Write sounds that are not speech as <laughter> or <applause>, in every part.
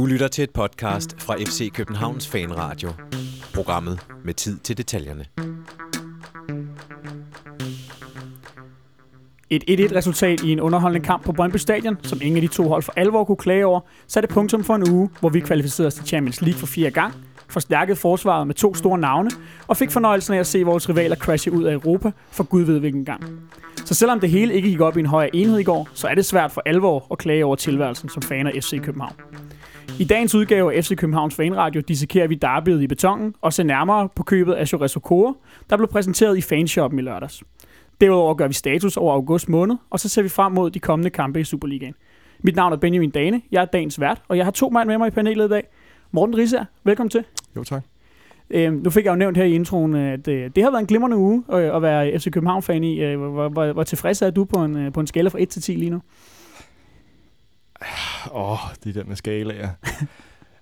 Du lytter til et podcast fra FC Københavns Fanradio. Programmet med tid til detaljerne. Et 1-1-resultat i en underholdende kamp på Brøndby Stadion, som ingen af de to hold for alvor kunne klage over, satte punktum for en uge, hvor vi kvalificerede os til Champions League for fire gang, forstærkede forsvaret med to store navne, og fik fornøjelsen af at se vores rivaler crashe ud af Europa for gud ved hvilken gang. Så selvom det hele ikke gik op i en højere enhed i går, så er det svært for alvor at klage over tilværelsen som fan af FC København. I dagens udgave af FC Københavns Fanradio dissekerer vi derbyet i betongen og ser nærmere på købet af Jores Okoro, der blev præsenteret i fanshoppen i lørdags. Derudover gør vi status over august måned, og så ser vi frem mod de kommende kampe i Superligaen. Mit navn er Benjamin Dane, jeg er dagens vært, og jeg har to mand med mig i panelet i dag. Morten Risser, velkommen til. Jo, tak. Øhm, nu fik jeg jo nævnt her i introen, at øh, det har været en glimrende uge øh, at være FC København-fan i. Øh, hvor, hvor, hvor tilfreds er du på en, øh, på en skala fra 1 til 10 lige nu? Åh, oh, det der med skalaer.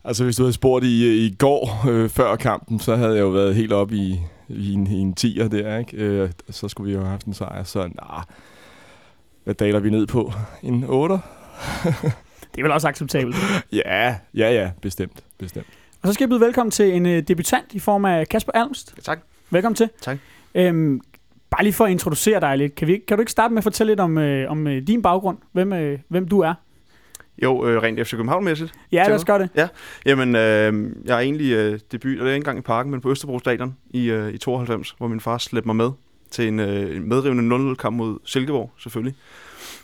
altså, hvis du havde spurgt i, i går øh, før kampen, så havde jeg jo været helt op i, i, en, i en 10'er der, ikke? Øh, så skulle vi jo have haft en sejr, så nah, hvad daler vi ned på? En 8'er? <laughs> det er vel også acceptabelt. ja, ja, ja, bestemt, bestemt. Og så skal jeg byde velkommen til en uh, debutant i form af Kasper Almst. Ja, tak. Velkommen til. Tak. Øhm, bare lige for at introducere dig lidt. Kan, vi, kan du ikke starte med at fortælle lidt om, øh, om øh, din baggrund? Hvem, øh, hvem du er? Jo, øh, rent FC København-mæssigt. Ja, lad os gøre det. Ja, jamen, øh, jeg er egentlig øh, debut, og det er ikke engang i parken, men på Østerbro Stadion i, øh, i 92, hvor min far slæbte mig med til en, øh, en medrivende 0-0-kamp mod Silkeborg, selvfølgelig.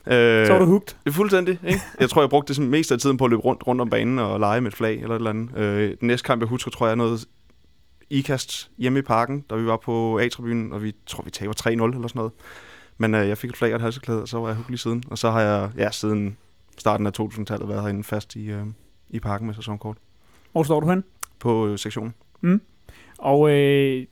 Øh, så var du hugt. Det er fuldstændig, ikke? Jeg tror, jeg brugte det sådan mest af tiden på at løbe rundt, rundt om banen og lege med et flag eller et eller andet. Øh, den næste kamp, jeg husker, tror jeg er noget ikast hjemme i parken, da vi var på A-tribunen, og vi tror, vi taber 3-0 eller sådan noget. Men øh, jeg fik et flag og et halseklæde, og så var jeg hyggelig siden. Og så har jeg, ja, siden starten af 2000-tallet været herinde fast i, øh, i parken med sæsonkort. Hvor står du hen? På øh, sektionen. Mm. Og øh,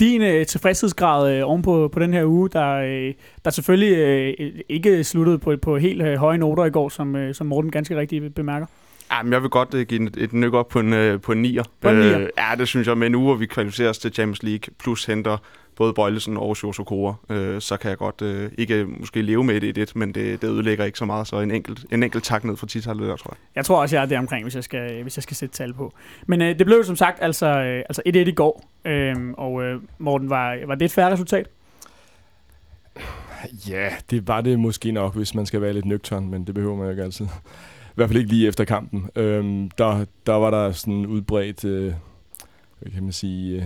din øh, tilfredshedsgrad øh, oven på, på den her uge, der, øh, der selvfølgelig øh, ikke sluttede på, på helt øh, høje noter i går, som, øh, som Morten ganske rigtigt bemærker. Ja, men jeg vil godt uh, give et, et nyk op på en, uh, på en nier. På en nier? Uh, ja, det synes jeg. Med en uge, hvor vi kvalificerer os til Champions League, plus henter både Bøjlesen og Sjors Okora, uh, så kan jeg godt uh, ikke måske leve med det i det, men det, det ødelægger ikke så meget, så en enkelt, en enkelt tak ned fra 10 der, tror jeg. Jeg tror også, jeg er der omkring, hvis jeg skal, hvis jeg skal sætte tal på. Men uh, det blev som sagt altså, uh, altså 1-1 i går, uh, og uh, Morten, var, var det et færre resultat? Ja, det var det måske nok, hvis man skal være lidt nøgtern, men det behøver man jo ikke altid. I hvert fald ikke lige efter kampen. Øhm, der, der var der sådan udbredt, øh, hvad kan man sige, øh,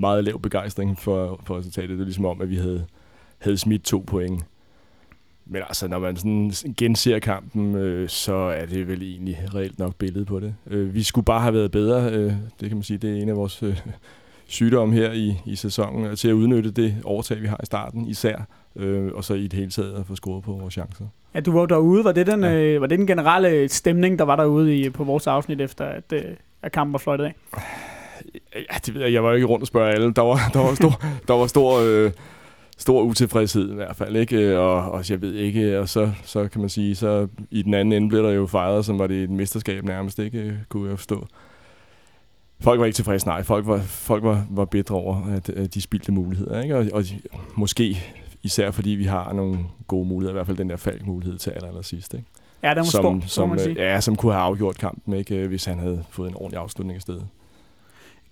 meget lav begejstring for, for resultatet. Det er ligesom om, at vi havde, havde smidt to point. Men altså, når man sådan genser kampen, øh, så er det vel egentlig reelt nok billedet på det. Øh, vi skulle bare have været bedre. Øh, det kan man sige, det er en af vores øh, sygdomme her i, i sæsonen, til at udnytte det overtag, vi har i starten især, øh, og så i det hele taget at få scoret på vores chancer. Ja, du var derude. Var det den, ja. øh, var det den generelle stemning, der var derude i, på vores afsnit, efter at, øh, at kampen var fløjtet af? Ja, det ved jeg. Jeg var jo ikke rundt og spørge alle. Der var, der var stor, der var stor, øh, stor utilfredshed i hvert fald. Ikke? Og, og jeg ved ikke, og så, så kan man sige, så i den anden ende blev der jo fejret, som var det et mesterskab nærmest, ikke? kunne jeg forstå. Folk var ikke tilfredse, nej. Folk var, folk var, var bedre over, at, at de spildte muligheder. Ikke? Og, og måske især fordi vi har nogle gode muligheder, i hvert fald den der falk-mulighed til aller, aller sidst. Ikke? Ja, den var som, stor, som, man sige. Ja, som kunne have afgjort kampen, ikke, hvis han havde fået en ordentlig afslutning i stedet.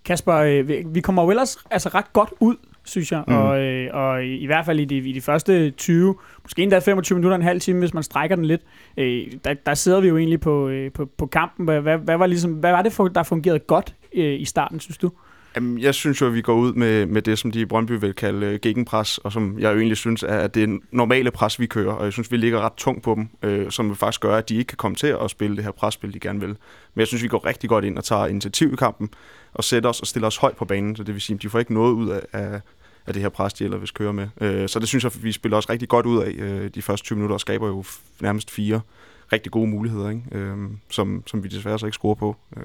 Kasper, øh, vi kommer jo ellers altså ret godt ud, synes jeg, mm. og, øh, og i hvert fald i de, i de første 20, måske endda 25 minutter, en halv time, hvis man strækker den lidt, øh, der, der sidder vi jo egentlig på, på, på kampen. Hvad, hvad, var ligesom, hvad var det, for, der fungerede godt i starten, synes du? Jamen, jeg synes jo, at vi går ud med, med det, som de i Brøndby vil kalde uh, gegenpres, og som jeg jo egentlig synes er det normale pres, vi kører. Og jeg synes, vi ligger ret tungt på dem, øh, som faktisk gør, at de ikke kan komme til at spille det her presspil, de gerne vil. Men jeg synes, vi går rigtig godt ind og tager initiativ i kampen, og sætter os og stiller os højt på banen. Så det vil sige, at de får ikke noget ud af, af, af det her pres, de ellers kører med. Øh, så det synes jeg, vi spiller også rigtig godt ud af øh, de første 20 minutter, og skaber jo nærmest fire rigtig gode muligheder, ikke? Øh, som, som vi desværre så ikke scorer på. Øh,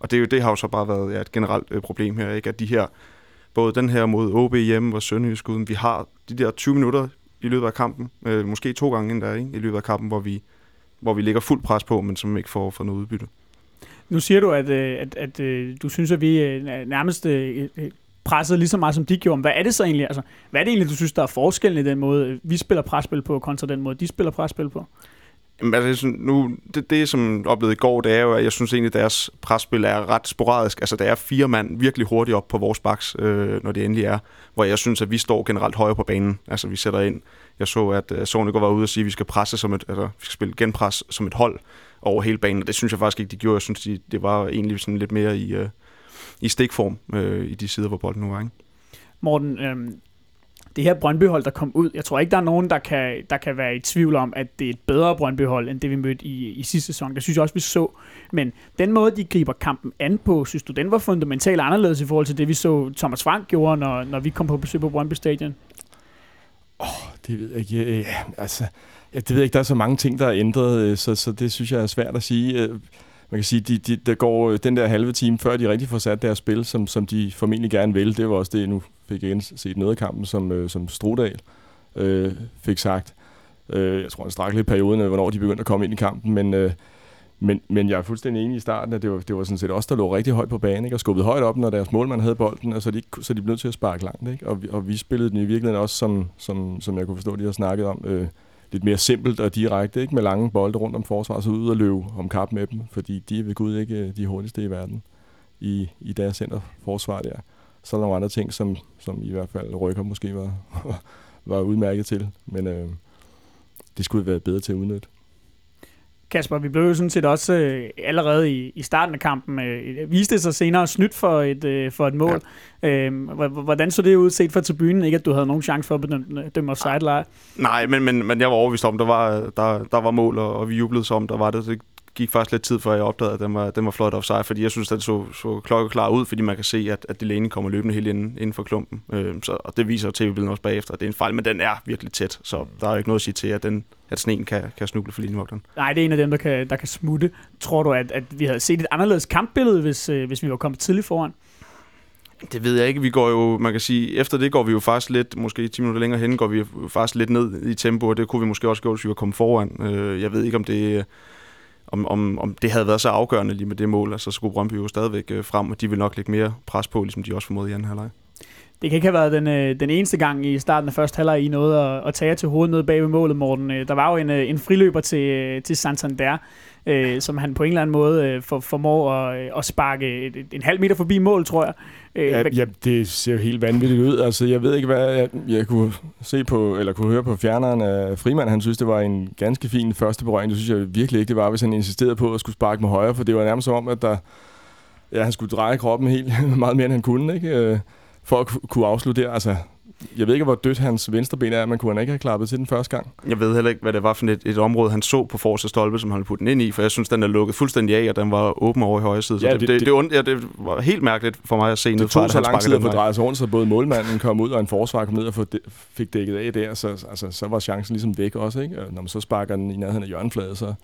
og det, det har jo så bare været ja, et generelt øh, problem her, ikke? at de her, både den her mod OB hjemme og Sønderjysk uden, vi har de der 20 minutter i løbet af kampen, øh, måske to gange endda ikke? i løbet af kampen, hvor vi, hvor vi ligger fuld pres på, men som ikke får, får noget udbytte. Nu siger du, at, øh, at, at, at du synes, at vi øh, nærmest presset lige så meget, som de gjorde. Hvad er det så egentlig? Altså, hvad er det egentlig, du synes, der er forskellen i den måde, vi spiller presspil på, kontra den måde, de spiller presspil på? Jamen, altså, nu, det, det, som oplevede i går, det er jo, at jeg synes egentlig, at deres presspil er ret sporadisk. Altså, der er fire mand virkelig hurtigt op på vores baks, øh, når det endelig er. Hvor jeg synes, at vi står generelt højere på banen. Altså, vi sætter ind. Jeg så, at øh, Sonic var ude og sige, at vi skal presse som et, altså, vi skal spille genpres som et hold over hele banen. Og det synes jeg faktisk ikke, de gjorde. Jeg synes, de, det var egentlig sådan lidt mere i, uh, i stikform uh, i de sider, hvor bolden nu var. Ikke? Morten, øhm, det her Brøndbyhold, der kom ud, jeg tror ikke, der er nogen, der kan, der kan være i tvivl om, at det er et bedre Brøndbyhold, end det vi mødte i, i sidste sæson. Det synes jeg også, vi så. Men den måde, de griber kampen an på, synes du, den var fundamentalt anderledes i forhold til det, vi så Thomas Frank gjorde, når, når vi kom på besøg på Brøndby Stadion? Åh, oh, det ved jeg ikke. Ja, altså, ja, det ved jeg ikke. Der er så mange ting, der er ændret, øh, så, så det synes jeg er svært at sige. Øh, man kan sige, de, de, der går øh, den der halve time, før de rigtig får sat deres spil, som, som de formentlig gerne vil. Det var også det, nu fik jeg set noget af kampen, som, som Strudal øh, fik sagt. Øh, jeg tror, han strak lidt perioden, hvornår de begyndte at komme ind i kampen, men, øh, men, men jeg er fuldstændig enig i starten, at det var, det var sådan set også der lå rigtig højt på banen, ikke? og skubbede højt op, når deres målmand havde bolden, og så de, så de blev nødt til at sparke langt. Ikke? Og, vi, og vi spillede den i virkeligheden også, som, som, som jeg kunne forstå, de har snakket om, øh, lidt mere simpelt og direkte, ikke med lange bolde rundt om forsvaret, så ud og løbe om kap med dem, fordi de er ved Gud ikke øh, de hurtigste i verden i, i deres centerforsvar der. Så er der nogle andre ting, som, som i hvert fald rykker måske var, <laughs> var udmærket til, men øh, det skulle være bedre til at udnytte. Kasper, vi blev jo sådan set også øh, allerede i, i starten af kampen, øh, viste sig senere snydt for et, øh, for et mål. Ja. Øh, hvordan så det ud set fra tribunen? Ikke at du havde nogen chance for at bedømme, dømme offside Nej, men, men, men jeg var overbevist om, der var, der, der var mål, og, og vi jublede så om, der var det. Det gik faktisk lidt tid, før jeg opdagede, at den var, den var flot offside, fordi jeg synes, det så, så klokkeklar ud, fordi man kan se, at, at Delaney kommer løbende helt inden, inden for klumpen. Øh, så, og det viser tv-billedet også bagefter, at det er en fejl, men den er virkelig tæt, så der er jo ikke noget at sige til, at, den, at sneen kan, kan snuble for linjevogteren. Nej, det er en af dem, der kan, der kan smutte. Tror du, at, at vi havde set et anderledes kampbillede, hvis, øh, hvis vi var kommet tidligt foran? Det ved jeg ikke. Vi går jo, man kan sige, efter det går vi jo faktisk lidt, måske 10 minutter længere hen, går vi faktisk lidt ned i tempo, og det kunne vi måske også gøre, hvis vi var kommet foran. Øh, jeg ved ikke, om det om, om, om det havde været så afgørende lige med det mål, altså så skulle Brøndby jo stadigvæk øh, frem, og de vil nok lægge mere pres på, ligesom de også formåede i anden halvleg. Det kan ikke have været den, øh, den eneste gang i starten af første halvleg, I nåede at, at tage til hovedet nede bag ved målet, Morten. Øh, der var jo en, øh, en friløber til, til Santander, øh, som han på en eller anden måde øh, for, formår at, at sparke et, et, en halv meter forbi mål, tror jeg. Øh, ja, ja, det ser jo helt vanvittigt ud. Altså, jeg ved ikke, hvad jeg, jeg kunne se på, eller kunne høre på fjerneren af Frimand. Han synes, det var en ganske fin første berøring. Det synes jeg virkelig ikke, det var, hvis han insisterede på at skulle sparke med højre, for det var nærmest som om, at der, ja, han skulle dreje kroppen helt <laughs> meget mere, end han kunne, ikke? For at kunne afslutte der. Altså, jeg ved ikke, hvor dødt hans venstre ben er, men kunne han ikke have klappet til den første gang? Jeg ved heller ikke, hvad det var for et, et område, han så på forreste stolpe, som han ville putte den ind i, for jeg synes, den er lukket fuldstændig af, og den var åben over i højre side. Så ja, det, det, det, det, ja, det var helt mærkeligt for mig at se ned fra, Det tog så lang tid at få drejet sig rundt, så både målmanden kom ud, og en forsvar kom ned og fik dækket af der, så, altså, så var chancen ligesom væk også. Ikke? Når man så sparker den i nærheden af hjørnefladet, så,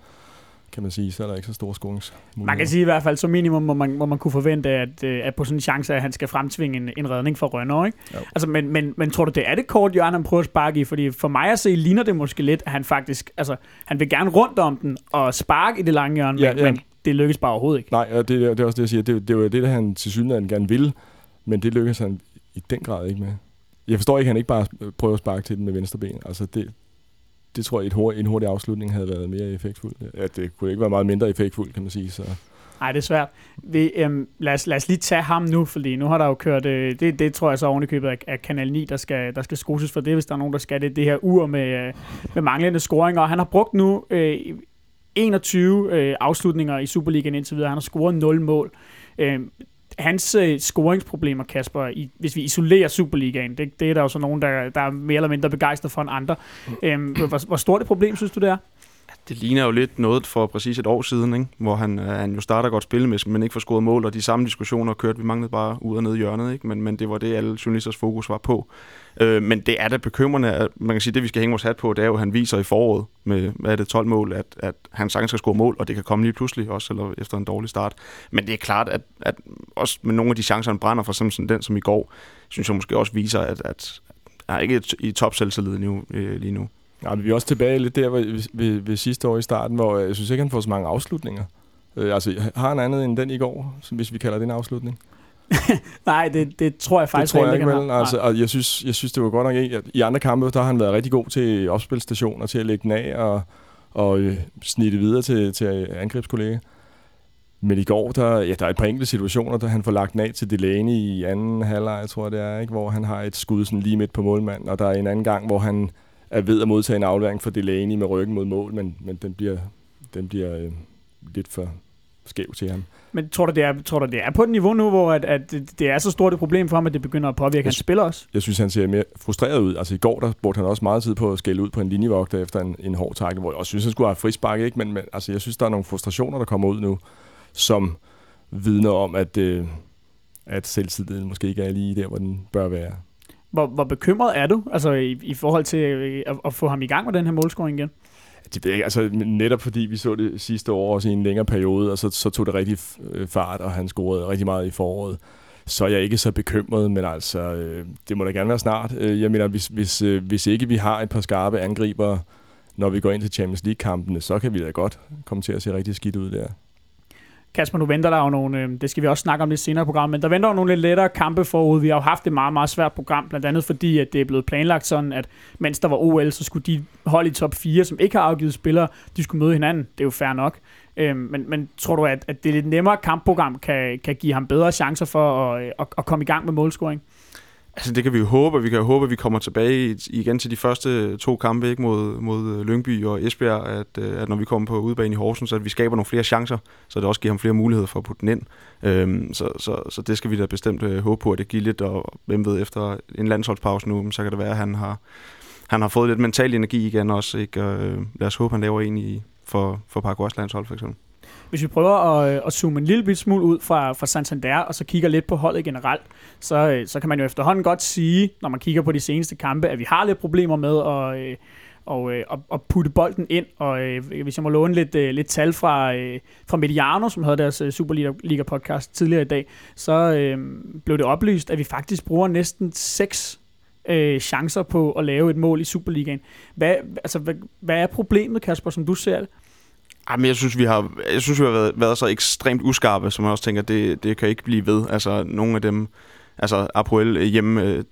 kan man sige, så er der ikke så store scoringsmuligheder. Man kan sige i hvert fald, som minimum må man, må man kunne forvente, at, øh, at på sådan en chance, at han skal fremtvinge en, en redning for Rønner, ikke? Altså, men, men, men tror du, det er det kort, Jørgen han prøver at sparke i? Fordi for mig at se, ligner det måske lidt, at han faktisk, altså, han vil gerne rundt om den og sparke i det lange hjørne, ja, men, ja. men det lykkes bare overhovedet ikke. Nej, og det, det er også det, jeg siger. Det, det var det, der han til synligheden gerne vil, men det lykkes han i den grad ikke med. Jeg forstår ikke, at han ikke bare prøver at sparke til den med venstre ben. Altså, det, det tror jeg, et hurtig, en hurtig afslutning havde været mere effektfuld. Ja, det kunne ikke være meget mindre effektfuld, kan man sige. Så. Nej, det er svært. Vi, øhm, lad, os, lad os lige tage ham nu, fordi nu har der jo kørt, øh, det, det tror jeg så ovenikøbet købet af, af Kanal 9, der skal, der skal skoses for det, hvis der er nogen, der skal det, det her ur med, øh, med manglende scoringer. Han har brugt nu øh, 21 øh, afslutninger i Superligaen indtil videre. Han har scoret 0 mål. Øh, hans øh, scoringsproblemer, Kasper, i, hvis vi isolerer Superligaen, det, det er der jo så nogen, der, der er mere eller mindre begejstret for end andre. Øhm, hvor, hvor stort et problem, synes du, det er? Det ligner jo lidt noget for præcis et år siden, ikke? hvor han, øh, han jo starter godt spillemæssigt, men ikke får scoret mål, og de samme diskussioner kørte. Vi manglede bare ud og ned i hjørnet, ikke? Men, men det var det, alle journalisters fokus var på. Øh, men det er da bekymrende, at man kan sige, det vi skal hænge vores hat på, det er jo, at han viser i foråret med, hvad er det, 12 mål, at, at han sagtens skal score mål, og det kan komme lige pludselig også, eller efter en dårlig start. Men det er klart, at, at også med nogle af de chancer, han brænder for, som den som i går, synes jeg måske også viser, at, at han er ikke i top nu, øh, lige nu. Ja, vi er også tilbage lidt der ved, ved, ved sidste år i starten, hvor øh, jeg synes ikke, han får så mange afslutninger. Øh, altså, har han andet end den i går, hvis vi kalder det en afslutning? <laughs> Nej, det, det tror jeg faktisk det tror jeg ikke, vel. Altså, og jeg synes, jeg synes, det var godt nok ikke. I andre kampe, der har han været rigtig god til opspilstation og til at lægge den af og, og øh, snitte videre til, til angrebskollega. Men i går, der, ja, der er et par enkelte situationer, der han får lagt den af til Delaney i anden halvleg, jeg tror det er, ikke? hvor han har et skud sådan lige midt på målmanden, og der er en anden gang, hvor han er ved at modtage en aflevering for Delaney med ryggen mod mål, men, men den bliver, den bliver øh, lidt for skæv til ham. Men tror du, det er, tror du, det er på et niveau nu, hvor at, at det er så stort et problem for ham, at det begynder at påvirke hans spil også? Jeg synes, han ser mere frustreret ud. Altså i går, der brugte han også meget tid på at skælde ud på en linjevogter efter en, en hård tackle, hvor jeg også synes, han skulle have frispark, ikke? Men, men altså, jeg synes, der er nogle frustrationer, der kommer ud nu, som vidner om, at, øh, at selvtilliden måske ikke er lige der, hvor den bør være. Hvor, hvor bekymret er du altså i, i forhold til øh, at, at få ham i gang med den her målscoring igen? Det ved jeg, altså netop fordi vi så det sidste år også i en længere periode, og så, så tog det rigtig øh, fart, og han scorede rigtig meget i foråret. Så er jeg ikke så bekymret, men altså, øh, det må da gerne være snart. Øh, jeg mener, hvis, hvis, øh, hvis ikke vi har et par skarpe angriber, når vi går ind til Champions League-kampene, så kan vi da godt komme til at se rigtig skidt ud der. Kasper, nu venter der jo nogle, øh, det skal vi også snakke om lidt senere i programmet, men der venter jo nogle lidt lettere kampe forud. Vi har jo haft et meget, meget svært program, blandt andet fordi, at det er blevet planlagt sådan, at mens der var OL, så skulle de hold i top 4, som ikke har afgivet spillere, de skulle møde hinanden. Det er jo fair nok. Øh, men, men tror du, at, at det lidt nemmere kampprogram kan, kan give ham bedre chancer for at, øh, at, at komme i gang med målscoring? Altså det kan vi jo håbe. Vi kan jo håbe, at vi kommer tilbage igen til de første to kampe ikke mod, mod øh, Lyngby og Esbjerg, at, øh, at når vi kommer på udebane i Horsens, at vi skaber nogle flere chancer, så det også giver ham flere muligheder for at putte den ind. Øhm, så, så, så det skal vi da bestemt øh, håbe på, at det giver lidt, og hvem ved, efter en landsholdspause nu, så kan det være, at han har, han har fået lidt mental energi igen også. Ikke? Og, øh, lad os håbe, han laver en i, for, for Paraguays landshold for eksempel. Hvis vi prøver at, øh, at zoome en lille smule ud fra, fra Santander, og så kigger lidt på holdet generelt, så, øh, så kan man jo efterhånden godt sige, når man kigger på de seneste kampe, at vi har lidt problemer med at, øh, og, øh, og, at putte bolden ind. Og øh, hvis jeg må låne lidt, øh, lidt tal fra, øh, fra Mediano, som havde deres øh, Superliga-podcast tidligere i dag, så øh, blev det oplyst, at vi faktisk bruger næsten seks øh, chancer på at lave et mål i Superligaen. Hvad, altså, hvad, hvad er problemet, Kasper, som du ser det? Ah, Jamen, jeg synes, vi har, jeg synes, vi har været, været så ekstremt uskarpe, som jeg også tænker, det, det kan ikke blive ved. Altså, nogle af dem, altså Apoel øh, hjemme, øh,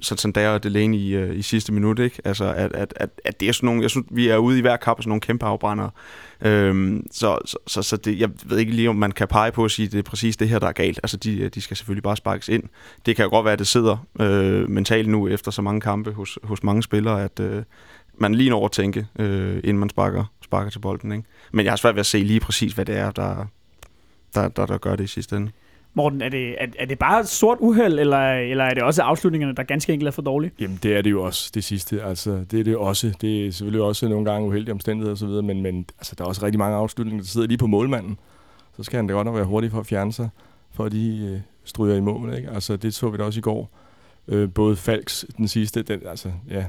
Santander og Delaney i, øh, i sidste minut, ikke? Altså, at, at, at, at det er sådan nogle, jeg synes, vi er ude i hver kamp sådan nogle kæmpe afbrændere. Øhm, så så, så, så det, jeg ved ikke lige, om man kan pege på at sige, at det er præcis det her, der er galt. Altså, de, øh, de skal selvfølgelig bare sparkes ind. Det kan jo godt være, at det sidder øh, mentalt nu efter så mange kampe hos, hos mange spillere, at øh, man lige når at tænke, øh, inden man sparker, sparker til bolden, ikke? Men jeg har svært ved at se lige præcis, hvad det er, der, der, der, der gør det i sidste ende. Morten, er det, er, er det bare et sort uheld, eller, eller er det også afslutningerne, der ganske enkelt er for dårlige? Jamen, det er det jo også, det sidste. Altså, det er det også. Det er selvfølgelig også nogle gange uheldige omstændigheder osv., men, men altså, der er også rigtig mange afslutninger, der sidder lige på målmanden. Så skal han da godt nok være hurtig for at fjerne sig, for at de øh, stryger i mål. Ikke? Altså, det så vi da også i går. Øh, både Falks, den sidste, den, altså, ja,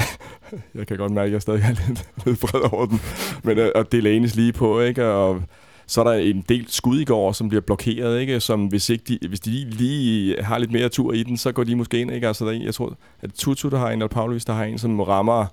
<laughs> jeg kan godt mærke, at jeg stadig er lidt, lidt bred over den. Men øh, at, at det lænes lige på, ikke? Og så er der en del skud i går, som bliver blokeret, ikke? Som hvis, ikke de, hvis de lige har lidt mere tur i den, så går de måske ind, ikke? Altså, der, jeg tror, at Tutu, der har en, eller Paulus, der har en, som rammer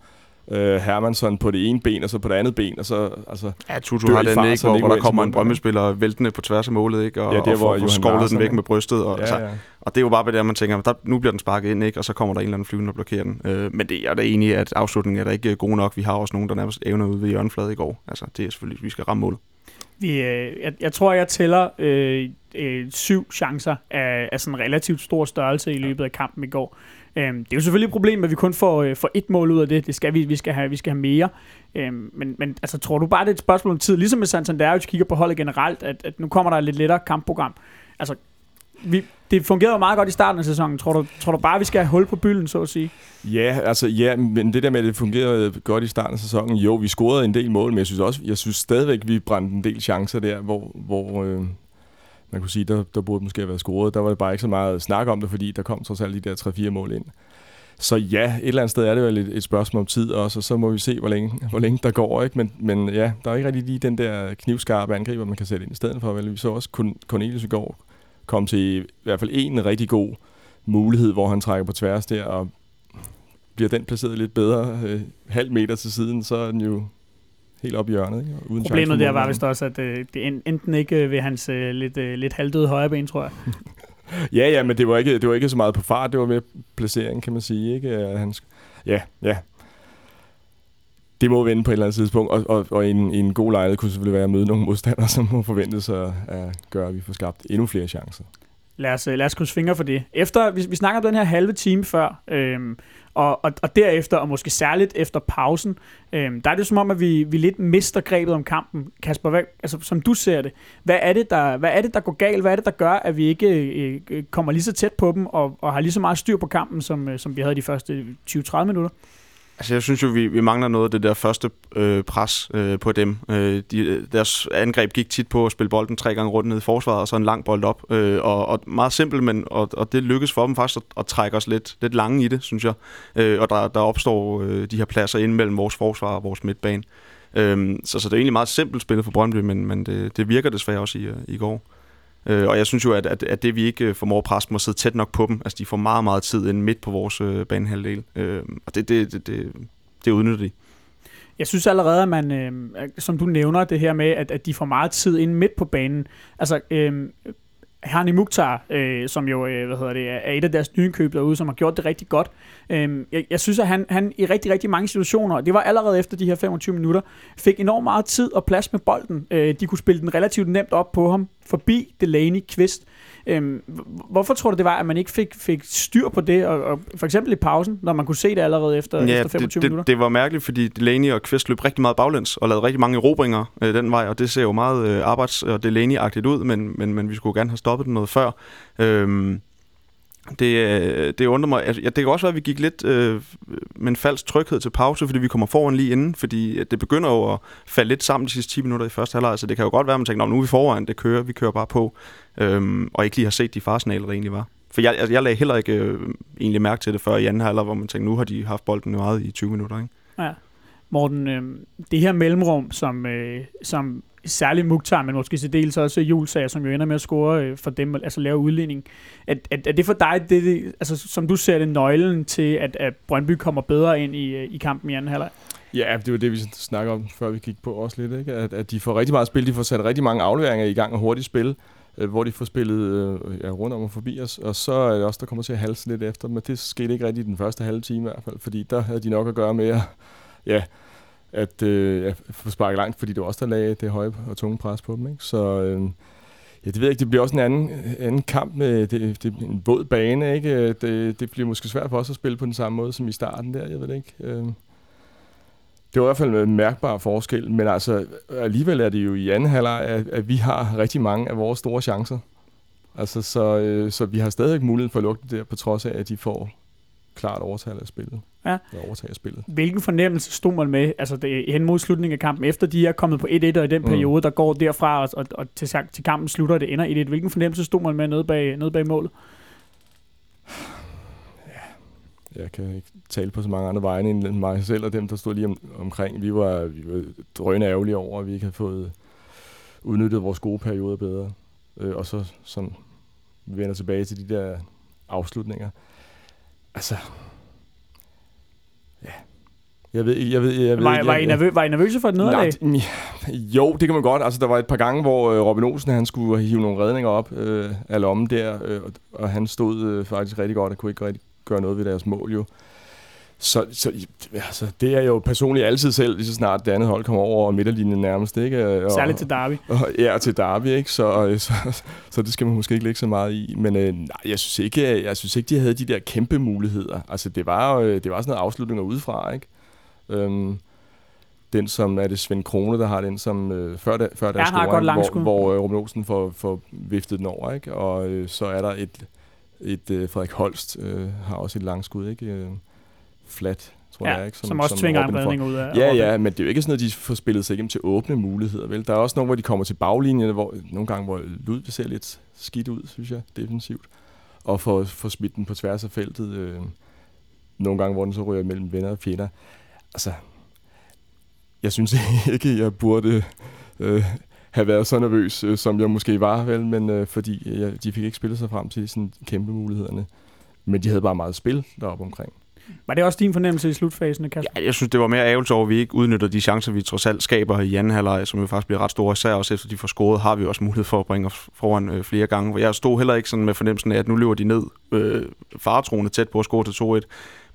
øh, Hermansson på det ene ben, og så på det andet ben, og så altså, Ja, Tutu har den far, ikke, hvor, hvor der kommer en drømmespiller væltende på tværs af målet, ikke? Og, ja, det er, hvor og får skovlet den væk med brystet. Og, ja, altså, ja. og det er jo bare det, man tænker, der, nu bliver den sparket ind, ikke? og så kommer der en eller anden flyvende og blokerer den. Øh, men det er da enig at afslutningen er der ikke god nok. Vi har også nogen, der nærmest evner ud ved hjørnefladet i går. Altså, det er selvfølgelig, vi skal ramme målet. Vi, øh, jeg, jeg tror, jeg tæller øh, øh, syv chancer af, af sådan relativt stor størrelse i løbet af kampen i går. Øhm, det er jo selvfølgelig et problem, at vi kun får, øh, får et mål ud af det. Det skal vi, vi skal have, vi skal have mere. Øhm, men, men altså, tror du bare, det er et spørgsmål om tid, ligesom med Santander, hvis kigger på holdet generelt, at, at nu kommer der et lidt lettere kampprogram. Altså, vi, det fungerede jo meget godt i starten af sæsonen. Tror du, tror du bare, vi skal have hul på bylden, så at sige? Ja, altså ja, men det der med, at det fungerede godt i starten af sæsonen, jo, vi scorede en del mål, men jeg synes også, jeg synes stadigvæk, vi brændte en del chancer der, hvor, hvor øh, man kunne sige, der, der burde måske have været scoret. Der var det bare ikke så meget snak om det, fordi der kom trods alt de der 3-4 mål ind. Så ja, et eller andet sted er det jo et, et spørgsmål om tid også, og så må vi se, hvor længe, hvor længe der går. Ikke? Men, men ja, der er ikke rigtig lige den der knivskarpe angriber, man kan sætte ind i stedet for. Vel? Vi så også Cornelius i går kom til i hvert fald en rigtig god mulighed, hvor han trækker på tværs der, og bliver den placeret lidt bedre øh, halv meter til siden, så er den jo helt op i hjørnet. Ikke? Uden Problemet der var vist også, at øh, det enten ikke øh, ved hans øh, lidt, øh, lidt halvdøde højreben, tror jeg. <laughs> ja, ja, men det var, ikke, det var ikke så meget på fart, det var mere placering, kan man sige. Ikke? Han, ja, ja. det må vende på et eller andet tidspunkt, og, og, og en, en god lejlighed kunne selvfølgelig være at møde nogle modstandere, <laughs> som må forventes at, at gøre, at vi får skabt endnu flere chancer. Lad os, lad os krydse fingre for det. Efter, vi, vi snakker om den her halve time før, øhm, og, og, og derefter, og måske særligt efter pausen, øh, der er det som om, at vi, vi lidt mister grebet om kampen. Kasper, hvad, altså, som du ser det, hvad er det, der, hvad er det, der går galt? Hvad er det, der gør, at vi ikke øh, øh kommer lige så tæt på dem, og, og har lige så meget styr på kampen, som, øh, som vi havde de første 20-30 minutter? Altså, jeg synes jo, vi, vi mangler noget af det der første øh, pres øh, på dem. Øh, de, deres angreb gik tit på at spille bolden tre gange rundt ned i forsvaret, og så en lang bold op. Øh, og, og meget simpelt, men og, og det lykkedes for dem faktisk at, at trække os lidt, lidt lange i det, synes jeg. Øh, og der, der opstår øh, de her pladser ind mellem vores forsvar og vores midtbane. Øh, så, så det er egentlig meget simpelt spillet for Brøndby, men, men det, det virker desværre også i, øh, i går. Øh, og jeg synes jo, at, at, at det vi ikke øh, formår at presse må sidde tæt nok på dem. Altså, de får meget, meget tid ind midt på vores øh, banehalvdel. Øh, og det, det, det, det, det udnytter de. Jeg synes allerede, at man, øh, som du nævner, det her med, at, at de får meget tid ind midt på banen. Altså, øh, Hani Mukhtar, øh, som jo øh, hvad hedder det, er et af deres nye køb derude, som har gjort det rigtig godt. Øh, jeg, jeg synes, at han, han i rigtig, rigtig mange situationer, det var allerede efter de her 25 minutter, fik enormt meget tid og plads med bolden. Øh, de kunne spille den relativt nemt op på ham, forbi Delaney, Kvist. Øhm, hvorfor tror du, det var, at man ikke fik, fik styr på det, og, og for eksempel i pausen, når man kunne se det allerede efter, ja, efter 25 det, minutter? Det, var mærkeligt, fordi Delaney og Kvist løb rigtig meget baglæns og lavede rigtig mange erobringer øh, den vej, og det ser jo meget øh, arbejds- og Delaney-agtigt ud, men, men, men vi skulle gerne have stoppet det noget før. Øhm, det, øh, det undrer mig. Altså, det kan også være, at vi gik lidt øh, med en falsk tryghed til pause, fordi vi kommer foran lige inden, fordi øh, det begynder jo at falde lidt sammen de sidste 10 minutter i første halvleg, så det kan jo godt være, at man tænker, nu er vi foran, det kører, vi kører bare på, øhm, og ikke lige har set de farsignaler, der egentlig var. For jeg, jeg, jeg lagde heller ikke øh, egentlig mærke til det før i anden halvleg, hvor man tænkte, nu har de haft bolden meget i 20 minutter. Ikke? Ja. Morten, øh, det her mellemrum, som, øh, som særligt Mukhtar, men måske til dels også Julsager, som jo ender med at score øh, for dem, altså lave udligning. Er, er, er det for dig, det, det, altså, som du ser det, nøglen til, at, at Brøndby kommer bedre ind i, øh, i kampen i anden halvleg? Ja, det var det, vi snakker om, før vi gik på også lidt, ikke? At, at de får rigtig meget spil, de får sat rigtig mange afleveringer i gang og hurtigt spil, øh, hvor de får spillet øh, ja, rundt om og forbi os, og så er det også, der kommer til at halse lidt efter, men det skete ikke rigtig i den første halve time i hvert fald, fordi der havde de nok at gøre med at, ja, at øh, ja, få sparket langt, fordi det var også der lagde det høje og tunge pres på dem. Ikke? Så øh, ja, det ved jeg ikke, det bliver også en anden, anden kamp med det, det, en våd bane. Ikke? Øh, det, det bliver måske svært for os at spille på den samme måde som i starten der, jeg ved det ikke. Øh, det var i hvert fald en mærkbar forskel, men altså alligevel er det jo i anden halvleg, at, at vi har rigtig mange af vores store chancer. Altså, så, øh, så vi har stadig mulighed for at lukke det der, på trods af, at de får klart overtal af spillet. Ja. Overtage spillet. Hvilken fornemmelse stod man med, altså det, hen mod slutningen af kampen, efter de er kommet på 1-1, og i den mm. periode, der går derfra, og, og, og til, til kampen slutter, det ender 1-1. Hvilken fornemmelse stod man med nede bag, nede bag målet? Ja, jeg kan ikke tale på så mange andre vegne end mig selv og dem, der stod lige om, omkring. Vi var, vi var drønende ærgerlige over, at vi ikke havde fået udnyttet vores gode perioder bedre. Øh, og så som vi vender tilbage til de der afslutninger. Altså, ja. Jeg ved jeg ved, jeg ved var, var, I nervø, var I nervøse for et nederlag? Jo, det kan man godt. Altså, der var et par gange, hvor øh, Robin Olsen han skulle hive nogle redninger op øh, af lommen der, øh, og han stod øh, faktisk rigtig godt og kunne ikke rigtig gøre noget ved deres mål jo. Så, så altså, det er jo personligt altid selv, lige så snart det andet hold kommer over midterlinjen nærmest. Ikke? Og, Særligt til Derby. Og, ja, til Derby, ikke? Så, så, så, <laughs> så det skal man måske ikke lægge så meget i. Men øh, nej, jeg synes, ikke, jeg synes ikke, de havde de der kæmpe muligheder. Altså, det var, øh, det var sådan noget afslutninger udefra, ikke? Øhm, den, som er det Svend Krone, der har den, som øh, før, der, før der ja, scoring, hvor, hvor øh, Ruben Olsen får, får viftet den over, ikke? Og øh, så er der et, et øh, Frederik Holst øh, har også et langskud, ikke? Øh, flat, tror ja, jeg. Ikke? Som, som også som tvinger en redning ud af. Ja, ja, men det er jo ikke sådan, at de får spillet sig igennem til åbne muligheder. Vel? Der er også nogle, hvor de kommer til baglinjen, hvor nogle gange, hvor Lud ser lidt skidt ud, synes jeg, defensivt. Og får, får smidt den på tværs af feltet. Øh, nogle gange, hvor den så ryger mellem venner og fjender. Altså, jeg synes <laughs> ikke, jeg burde øh, have været så nervøs, øh, som jeg måske var, vel, men øh, fordi jeg, de fik ikke spillet sig frem til sådan kæmpe mulighederne. Men de havde bare meget spil deroppe omkring. Var det også din fornemmelse i slutfasen, Kasper? Ja, jeg synes, det var mere ærgerligt over, at vi ikke udnytter de chancer, vi trods alt skaber i anden halvleg, som jo faktisk bliver ret store. Især også efter de får scoret, har vi også mulighed for at bringe os foran øh, flere gange. Jeg stod heller ikke sådan med fornemmelsen af, at nu løber de ned øh, faretroende tæt på at score til 2-1.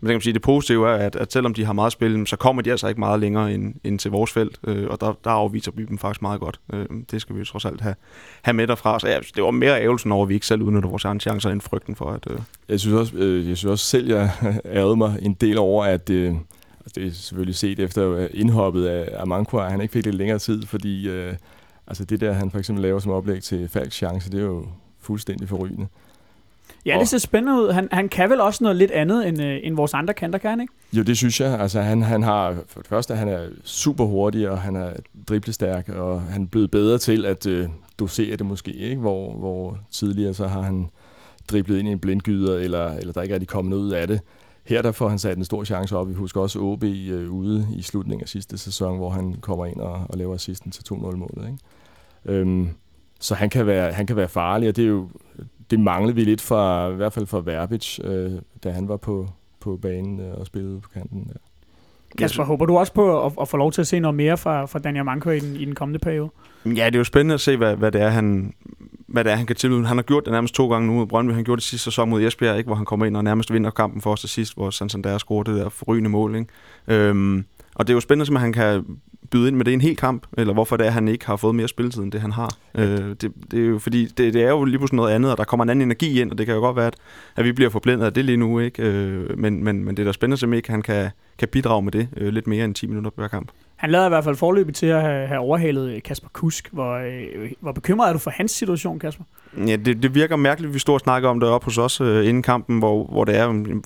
Men kan man sige, det positive er, at, at selvom de har meget spil, så kommer de altså ikke meget længere end, end til vores felt, øh, og der, der afviser vi dem faktisk meget godt. Øh, det skal vi jo trods alt have, have med derfra. Så ja, det var mere ævelsen over, at vi ikke selv udnytter vores egne chancer, end frygten for, at... Øh... Jeg synes også, øh, jeg synes også selv, jeg <laughs> ærede mig en del over, at... Øh, det er selvfølgelig set efter øh, indhoppet af Amankwa, at han ikke fik lidt længere tid, fordi øh, altså det der, han for eksempel laver som oplæg til Falks chance, det er jo fuldstændig forrygende. Ja, det ser spændende ud. Han, han kan vel også noget lidt andet end, øh, end vores andre kanter, kan han ikke? Jo, det synes jeg. Altså, han, han har, for det første, han er super hurtig, og han er driblestærk, og han er blevet bedre til at øh, dosere det måske, ikke? Hvor, hvor tidligere så har han driblet ind i en blindgyder, eller, eller der ikke er de kommet ud af det. Her der får han sat en stor chance op. Vi husker også OB øh, ude i slutningen af sidste sæson, hvor han kommer ind og, og laver assisten til 2-0-målet. Ikke? Øhm, så han kan, være, han kan være farlig, og det er jo det manglede vi lidt fra, i hvert fald fra Verbic, øh, da han var på, på banen øh, og spillede på kanten. Ja. Kasper, håber du også på at, at få lov til at se noget mere fra, fra Daniel Manko i den, i den kommende periode? Ja, det er jo spændende at se, hvad, hvad det er, han, hvad det er, han kan tilbyde. Han har gjort det nærmest to gange nu mod Brøndby. Han gjorde det sidste sæson mod Esbjerg, ikke? hvor han kommer ind og nærmest vinder kampen for os til sidst, hvor Santander scorede det der forrygende mål. Ikke? Øhm, og det er jo spændende, at han kan byde ind med det i en hel kamp, eller hvorfor det er, at han ikke har fået mere spilletid, end det han har. Øh, det, det, er jo fordi, det, det er jo lige pludselig noget andet, og der kommer en anden energi ind, og det kan jo godt være, at, at vi bliver forblændet af det lige nu, ikke? Øh, men, men, men det er da spændende, at han kan, kan bidrage med det øh, lidt mere end 10 minutter hver kamp. Han lader i hvert fald forløbig til at have, have overhalet øh, Kasper Kusk. Hvor, øh, hvor bekymret er du for hans situation, Kasper? Ja, det, det virker mærkeligt, at vi står og snakker om det op hos os øh, inden kampen, hvor, hvor det er,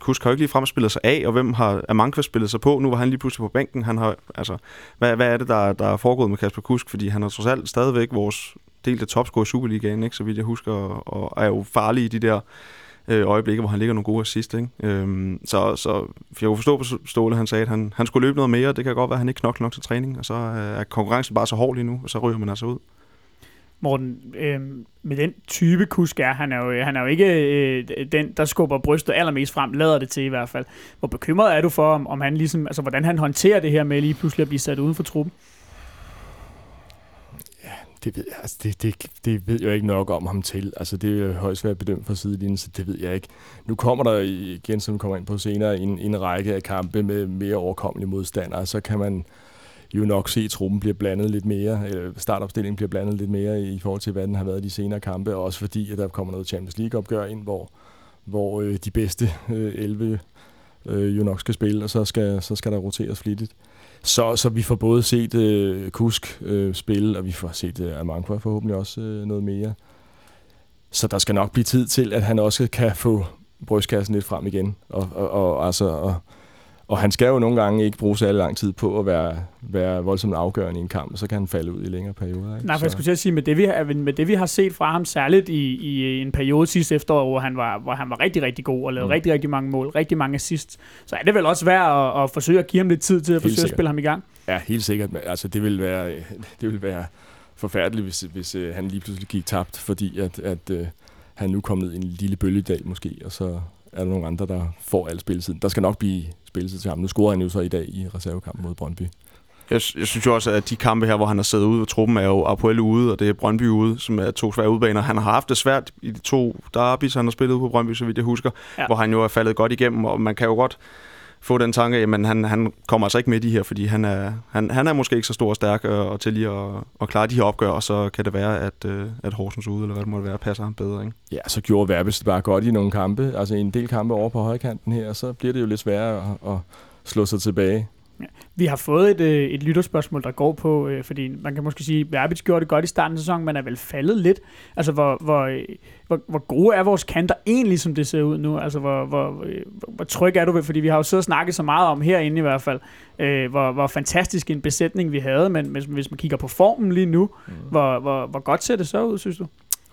Kusk har jo ikke lige fremspillet sig af, og hvem har Amankva spillet sig på? Nu var han lige pludselig på bænken. Han har, altså, hvad, hvad er det, der, der er foregået med Kasper Kusk? Fordi han er trods alt stadigvæk vores delte topscorer i Superligaen, ikke? så vidt jeg husker, og, og er jo farlig i de der øh, øjeblikke, hvor han ligger nogle gode assist. Ikke? Øhm, så, så jeg kunne forstå på Ståle, han sagde, at han, han skulle løbe noget mere, det kan godt være, at han ikke knokler nok til træning, og så øh, er konkurrencen bare så hård lige nu, og så ryger man altså ud. Morten, øh, med den type kusk er, han er jo, han er jo ikke øh, den, der skubber brystet allermest frem, lader det til i hvert fald. Hvor bekymret er du for, om, om han ligesom, altså, hvordan han håndterer det her med lige pludselig at blive sat uden for truppen? Det ved, jeg, altså det, det, det ved jeg ikke nok om ham til. Altså det er højst været bedømt fra sidelinjen, så det ved jeg ikke. Nu kommer der igen, som vi kommer ind på senere, en, en række af kampe med mere overkommelige modstandere. Så kan man jo nok se, at truppen bliver blandet lidt mere, eller startopstillingen bliver blandet lidt mere i forhold til, hvad den har været de senere kampe. Også fordi, at der kommer noget Champions League-opgør ind, hvor, hvor øh, de bedste øh, 11 øh, jo nok skal spille, og så skal, så skal der roteres flittigt. Så, så vi får både set øh, Kusk øh, spille, og vi får set øh, Amankwa forhåbentlig også øh, noget mere. Så der skal nok blive tid til, at han også kan få brystkassen lidt frem igen. Og, og, og, altså, og, og han skal jo nogle gange ikke bruge særlig lang tid på at være, være voldsomt afgørende i en kamp, og så kan han falde ud i længere perioder. Ikke? Nej, for jeg skulle til at sige, med det, vi, med det vi har set fra ham, særligt i, i en periode sidste efterår, hvor han var, hvor han var rigtig, rigtig god og lavede mm. rigtig, rigtig mange mål, rigtig mange assists, så er det vel også værd at, at forsøge at give ham lidt tid til at helt forsøge sikkert. at spille ham i gang? Ja, helt sikkert. Altså, det vil være, <laughs> det vil være forfærdeligt, hvis, hvis uh, han lige pludselig gik tabt, fordi at, at uh, han nu kommet i en lille bølgedal måske, og så er der nogle andre, der får al spilletiden. Der skal nok blive spilletid til ham. Nu scorer han jo så i dag i reservekampen mod Brøndby. Jeg, jeg synes jo også, at de kampe her, hvor han har siddet ude ved truppen, er jo Apoel ude, og det er Brøndby ude, som er to svære udbaner. Han har haft det svært i de to derbys, han har spillet ude på Brøndby, så vidt jeg husker, ja. hvor han jo er faldet godt igennem, og man kan jo godt få den tanke, at han, han kommer altså ikke med de her, fordi han er, han, han er måske ikke så stor og stærk og, og til lige at, at klare de her opgør, og så kan det være, at, øh, at Horsens ude, eller hvad det måtte være, passer ham bedre. Ikke? Ja, så gjorde Verbes bare godt i nogle kampe, altså en del kampe over på højkanten her, og så bliver det jo lidt sværere at, at slå sig tilbage. Ja. Vi har fået et, øh, et lytterspørgsmål, der går på, øh, fordi man kan måske sige, at Verbitz gjorde det godt i starten af sæsonen, men er vel faldet lidt. Altså, hvor, hvor, øh, hvor, hvor gode er vores kanter egentlig, som det ser ud nu? Altså, hvor, hvor, øh, hvor tryg er du ved? Fordi vi har jo siddet og snakket så meget om herinde i hvert fald, øh, hvor, hvor fantastisk en besætning vi havde, men hvis, hvis man kigger på formen lige nu, mm. hvor, hvor, hvor godt ser det så ud, synes du?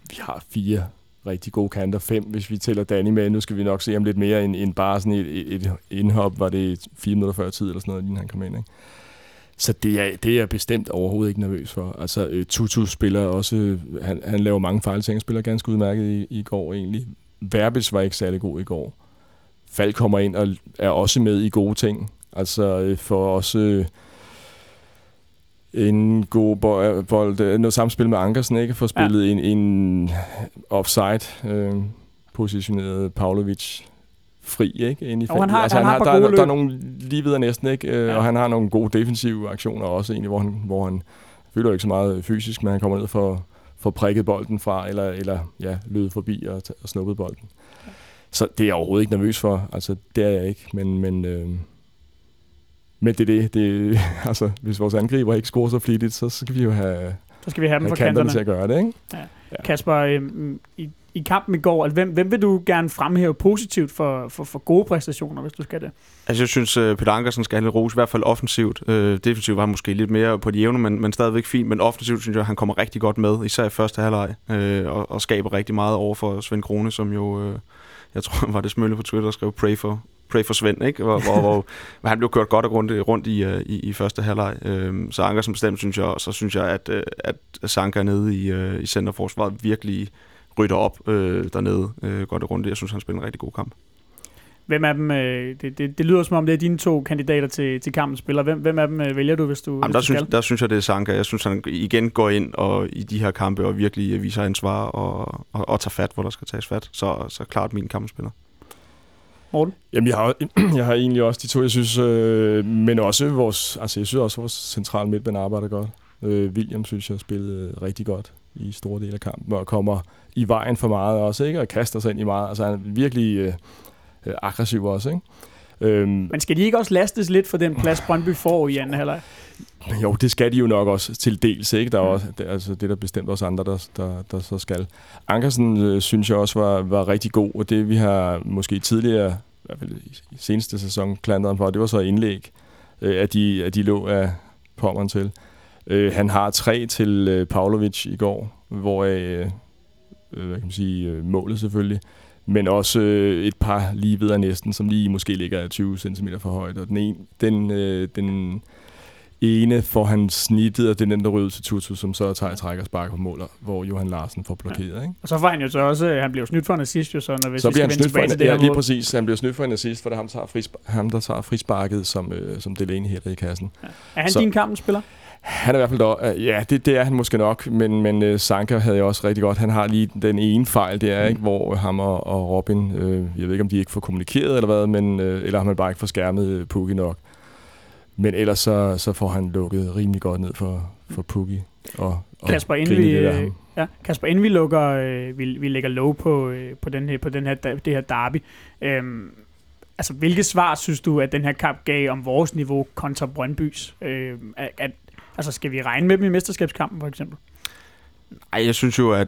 Vi har fire rigtig gode kanter. Fem, hvis vi tæller Danny med. Nu skal vi nok se om lidt mere end, end bare sådan et, et, indhop, var det fire minutter før tid eller sådan noget, inden han kom ind. Ikke? Så det er, det er jeg bestemt overhovedet ikke nervøs for. Altså, øh, Tutu spiller også, øh, han, han laver mange fejlting, spiller ganske udmærket i, i går egentlig. Verbis var ikke særlig god i går. Fald kommer ind og er også med i gode ting. Altså øh, for også... En god bold, øh, noget samspil med Ankersen, ikke? For spillet ja. en, en offside øh, positioneret Pavlovic fri, ikke? Ind i Jo, han har- altså, han har et par der, der, er nogle lige videre næsten, ikke? Øh, Ja. Og han har nogle gode defensive aktioner også, egentlig, hvor han, hvor han føler ikke så meget fysisk, men han kommer ned for, for prikket bolden fra, eller, eller ja, lød forbi og, og snuppet bolden. Så det er jeg overhovedet ikke nervøs for. Altså, det er jeg ikke, men, men, øh, men det er det. det <laughs> altså, hvis vores angriber ikke scorer så flittigt, så skal vi jo have, Så skal vi have dem have fra kanterne kanterne. til at gøre det, ikke? Kasper, øhm, i, i kampen i går, altså, hvem, hvem vil du gerne fremhæve positivt for, for, for gode præstationer, hvis du skal det? Altså, jeg synes, uh, Peter Ankersen skal have lidt ros, i hvert fald offensivt. Uh, defensivt var han måske lidt mere på de jævne, men, men stadigvæk fint. Men offensivt synes jeg, han kommer rigtig godt med, især i første halvleg, uh, og, og skaber rigtig meget over for Svend Krone, som jo, uh, jeg tror, <laughs> var det Smølle på Twitter, der skrev pray for, pray for Svend, ikke? Hvor, hvor, hvor hvor <laughs> han blev kørt godt og grundigt rundt i, uh, i, i første halvleg. Uh, så Ankersen bestemt, synes jeg, og så synes jeg, at, uh, at Sanka nede i, uh, i centerforsvaret virkelig rydder op uh, dernede uh, godt og grundigt. Jeg synes, han spiller en rigtig god kamp. Hvem af dem, øh, det, det, det lyder som om, det er dine to kandidater til, til kampens spiller. Hvem, hvem af dem øh, vælger du, hvis du, Jamen, hvis der, du synes, skal? der synes jeg, det er Sanka. Jeg synes, han igen går ind og i de her kampe og virkelig viser ansvar og, og, og tager fat, hvor der skal tages fat. Så, så klart min kampspiller. Morten? Jamen, jeg har, <clears throat> jeg har egentlig også de to, jeg synes, øh, men også vores, altså jeg synes også, vores centrale midtbane arbejder godt. Øh, William synes jeg spillede rigtig godt i store dele af kampen, og kommer i vejen for meget også, ikke? Og kaster sig ind i meget. Altså han er virkelig øh, øh, aggressiv også, ikke? Øhm, Men skal de ikke også lastes lidt for den plads, Brøndby får i anden halvleg? Jo, det skal de jo nok også til dels, ikke? Der er også, det, altså, det er der bestemt også andre, der, der, der så skal. Ankersen øh, synes jeg også var, var rigtig god, og det vi har måske tidligere, i hvert fald i seneste sæson, klandret ham for, det var så indlæg, øh, at, de, at de lå af pommeren til. Øh, han har tre til øh, Pavlovic i går, hvor øh, øh, hvad kan man sige, øh, målet selvfølgelig, men også øh, et par lige videre næsten, som lige måske ligger 20 cm for højt. Og den, en, den, øh, den ene får han snittet, og det er den, der ryger til Tutu, som så tager træk og sparker på måler, hvor Johan Larsen får blokeret. Ikke? Og så får han jo så også, øh, han bliver snydt for en assist, jo, så når hvis Så bliver han snydt for en, ja, lige præcis. Han bliver snydt for en assist, for det er ham, der tager, frisp- ham, der tager frisparket, som, øh, som Delaney hætter i kassen. Er han så- din kampens spiller? Han er i hvert fald dog, øh, ja, det, det er han måske nok, men, men uh, Sanka havde jeg også rigtig godt. Han har lige den ene fejl, det er Mm. ikke, hvor ham og, og Robin, øh, jeg ved ikke, om de ikke får kommunikeret eller hvad, men, øh, eller har man bare ikke får skærmet øh, Pukki nok. Men ellers så, så får han lukket rimelig godt ned for, for Pukki. Og, og Kasper, inden vi, ja, Kasper, inden vi lukker, øh, vi, vi lægger lov på, øh, på, den her, på den her, det her derby, øhm, altså hvilke svar synes du, at den her kamp gav om vores niveau kontra Brøndbys? Øh, at, altså skal vi regne med dem i mesterskabskampen for eksempel? Ej, jeg synes jo, at,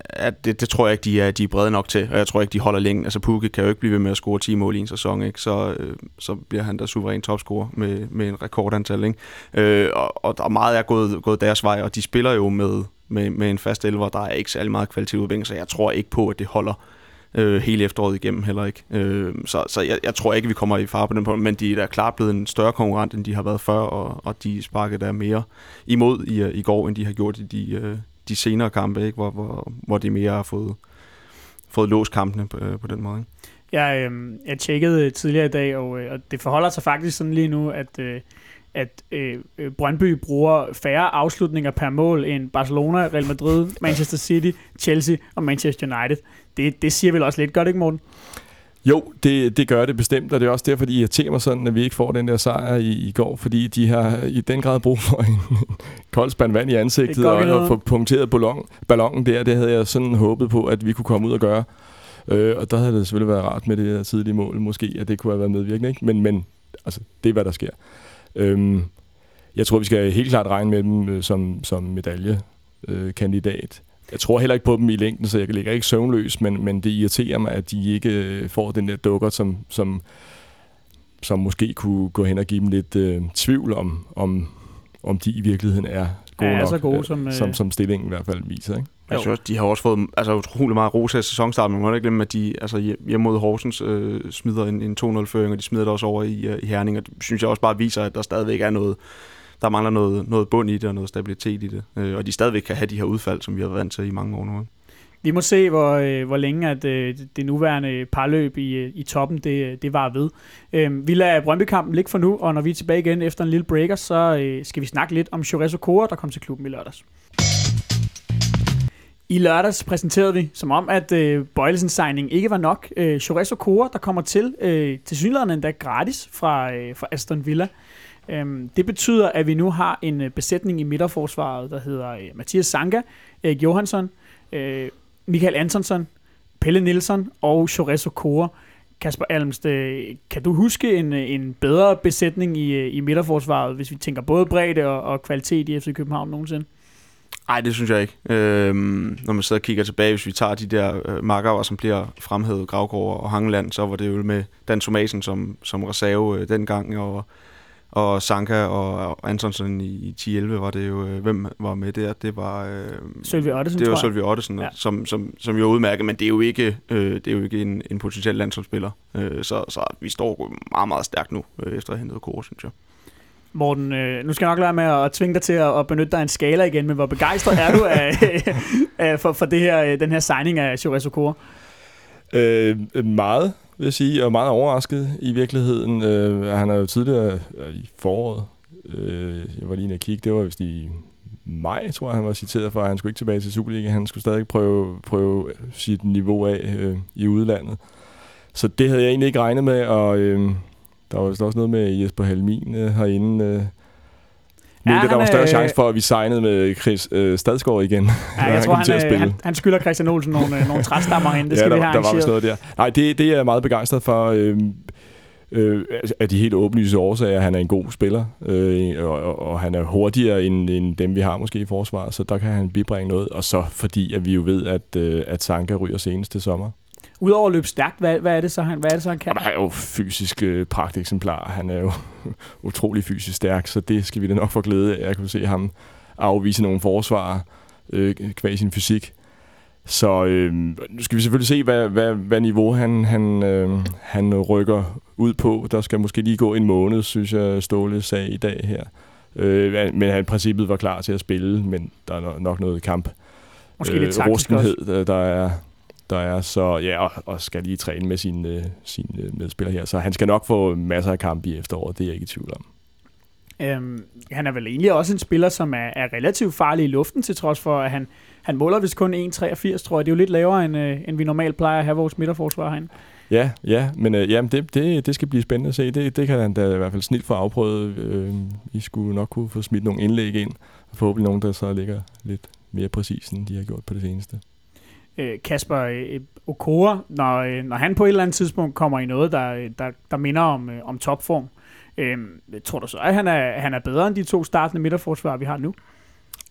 at det, det tror jeg ikke, de er, de er brede nok til, og jeg tror ikke, de holder længe. Altså, Pukke kan jo ikke blive ved med at score 10 mål i en sæson, ikke? Så, øh, så bliver han der suveræn topscorer med, med en rekordantal. Ikke? Øh, og, og der er meget er gået, gået deres vej, og de spiller jo med, med, med en fast elver, der er ikke særlig meget kvalitet udvikling, så jeg tror ikke på, at det holder øh, hele efteråret igennem heller ikke. Øh, så så jeg, jeg tror ikke, vi kommer i fare på den punkt, men de er da klart blevet en større konkurrent, end de har været før, og, og de sparkede der mere imod i, i går, end de har gjort i de, øh, de senere kampe, ikke? Hvor, hvor, hvor de mere har fået, fået låst kampene på, øh, på den måde. Ikke? Jeg, øh, jeg tjekkede øh, tidligere i dag, og, øh, og det forholder sig faktisk sådan lige nu, at, øh, at øh, øh, Brøndby bruger færre afslutninger per mål end Barcelona, Real Madrid, Manchester City, Chelsea og Manchester United. Det, det siger vel også lidt godt, ikke Morten? Jo, det, det gør det bestemt, og det er også derfor, de irriterer mig sådan, at vi ikke får den der sejr i, i går, fordi de har i den grad brug for en <laughs> kold spand vand i ansigtet Det og, og få punkteret ballon, ballonen der. Det havde jeg sådan håbet på, at vi kunne komme ud og gøre. Øh, og der havde det selvfølgelig været rart med det her tidlige mål, måske, at det kunne have været medvirkende. Ikke? Men, men altså, det er, hvad der sker. Øhm, jeg tror, vi skal helt klart regne med dem øh, som, som medaljekandidat. Jeg tror heller ikke på dem i længden, så jeg ligger ikke søvnløs, men, men det irriterer mig, at de ikke øh, får den der dukker, som, som, som måske kunne gå hen og give dem lidt øh, tvivl om, om, om de i virkeligheden er gode Er nok, så gode, øh, som, øh, som, som stillingen i hvert fald viser. Ikke? Jeg synes også, de har også fået altså, utrolig meget ros af sæsonstarten, men man må ikke glemme, at de altså, hjem- hjemme mod Horsens øh, smider en, en 2-0-føring, og de smider det også over i, øh, i Herning, og det synes jeg også bare viser, at der stadigvæk er noget, der mangler noget, noget bund i det, og noget stabilitet i det, øh, og de stadigvæk kan have de her udfald, som vi har været vant til i mange år nu. ikke? Vi må se, hvor, øh, hvor længe at, øh, det nuværende parløb i, øh, i toppen, det, øh, det var ved. Øh, vi lader Brøndby-kampen ligge for nu, og når vi er tilbage igen efter en lille breaker, så øh, skal vi snakke lidt om Chores Kora, der kom til klubben i lørdags. I lørdags præsenterede vi, som om, at øh, Bøjlesens signing ikke var nok. Øh, Chores der kommer til, øh, til synligheden endda gratis fra, øh, fra Aston Villa. Øhm, det betyder, at vi nu har en øh, besætning i midterforsvaret, der hedder øh, Mathias Sanka, Erik Johansson, øh, Michael Antonsson, Pelle Nielsen og Chores Okora. Kasper Almst, øh, kan du huske en, en bedre besætning i, i midterforsvaret, hvis vi tænker både bredde og, og kvalitet i FC København nogensinde? Nej, det synes jeg ikke. Øhm, når man sidder og kigger tilbage, hvis vi tager de der øh, marker, som bliver fremhævet, Gravgaard og Hangeland, så var det jo med Dan Thomasen som, som reserve øh, dengang, og, og Sanka og, Antonsen i, i 10-11 var det jo, øh, hvem var med der? Det var... Øh, Sølvi Ottesen, Det var tror jeg. Sølvi Ottesen, Ja. som, som, som jo er udmærket, men det er jo ikke, øh, det er jo ikke en, en potentiel landsholdsspiller. Øh, så, så vi står meget, meget stærkt nu, øh, efter at have hentet Kåre, synes jeg. Morten, øh, nu skal jeg nok lade med at tvinge dig til at, at benytte dig af en skala igen, men hvor begejstret er du af, <laughs> af, for, for det her, øh, den her signing af Chores Okora? Øh, meget, vil jeg sige, og meget overrasket i virkeligheden. Øh, han er jo tidligere øh, i foråret, øh, jeg var lige inde og kigge, det var vist i maj, tror jeg, han var citeret for, at han skulle ikke tilbage til Superliga. Han skulle stadig prøve, prøve sit niveau af øh, i udlandet. Så det havde jeg egentlig ikke regnet med, og øh, der var vist også noget med Jesper Helmin øh, herinde. Øh, Ja, ja, der han var større er- chance for, at vi signede med Chris øh, Stadsgaard igen. Ja, jeg tror, han, at øh, han, han skylder Christian Olsen nogle, øh, nogle træstammer herinde. Det skal ja, vi der, have der var vist noget der. Nej, det, det er jeg meget begejstret for. Øh, øh, af de helt åbenlyse årsager, han er en god spiller, øh, og, og, og han er hurtigere end, end dem, vi har måske i forsvaret, så der kan han bibringe noget. Og så fordi, at vi jo ved, at, øh, at Sanka ryger senest til sommer. Udover at løbe stærkt, hvad, hvad, er det så, han, hvad er det så, han kan? Han er jo fysisk øh, pragteksemplar. Han er jo <laughs> utrolig fysisk stærk, så det skal vi da nok få glæde af. Jeg kunne se ham afvise nogle forsvarer øh, kvæg sin fysik. Så øh, nu skal vi selvfølgelig se, hvad, hvad, hvad niveau han, han, øh, han rykker ud på. Der skal måske lige gå en måned, synes jeg, Ståle sagde i dag her. Øh, men han i princippet var klar til at spille, men der er no- nok noget kamp. Måske lidt taktisk også. rustenhed, der- der er, der er. Så ja, og, og skal lige træne med sine øh, sin, øh, medspillere her. Så han skal nok få masser af kampe i efteråret, det er jeg ikke i tvivl om. Øhm, han er vel egentlig også en spiller, som er, er relativt farlig i luften, til trods for, at han, han måler vist kun 1,83, tror jeg. Det er jo lidt lavere, end, øh, end vi normalt plejer at have vores midterforsvar herinde. Ja, ja, men øh, jamen, det, det, det skal blive spændende at se. Det, det kan han da i hvert fald snit få afprøvet. Øh, I skulle nok kunne få smidt nogle indlæg ind, og forhåbentlig nogen, der så ligger lidt mere præcis, end de har gjort på det seneste øh, Kasper øh, Okora, når, øh, når han på et eller andet tidspunkt kommer i noget, der, øh, der, der minder om, øh, om topform, øh, tror du så, at han er, han er bedre end de to startende midterforsvar, vi har nu?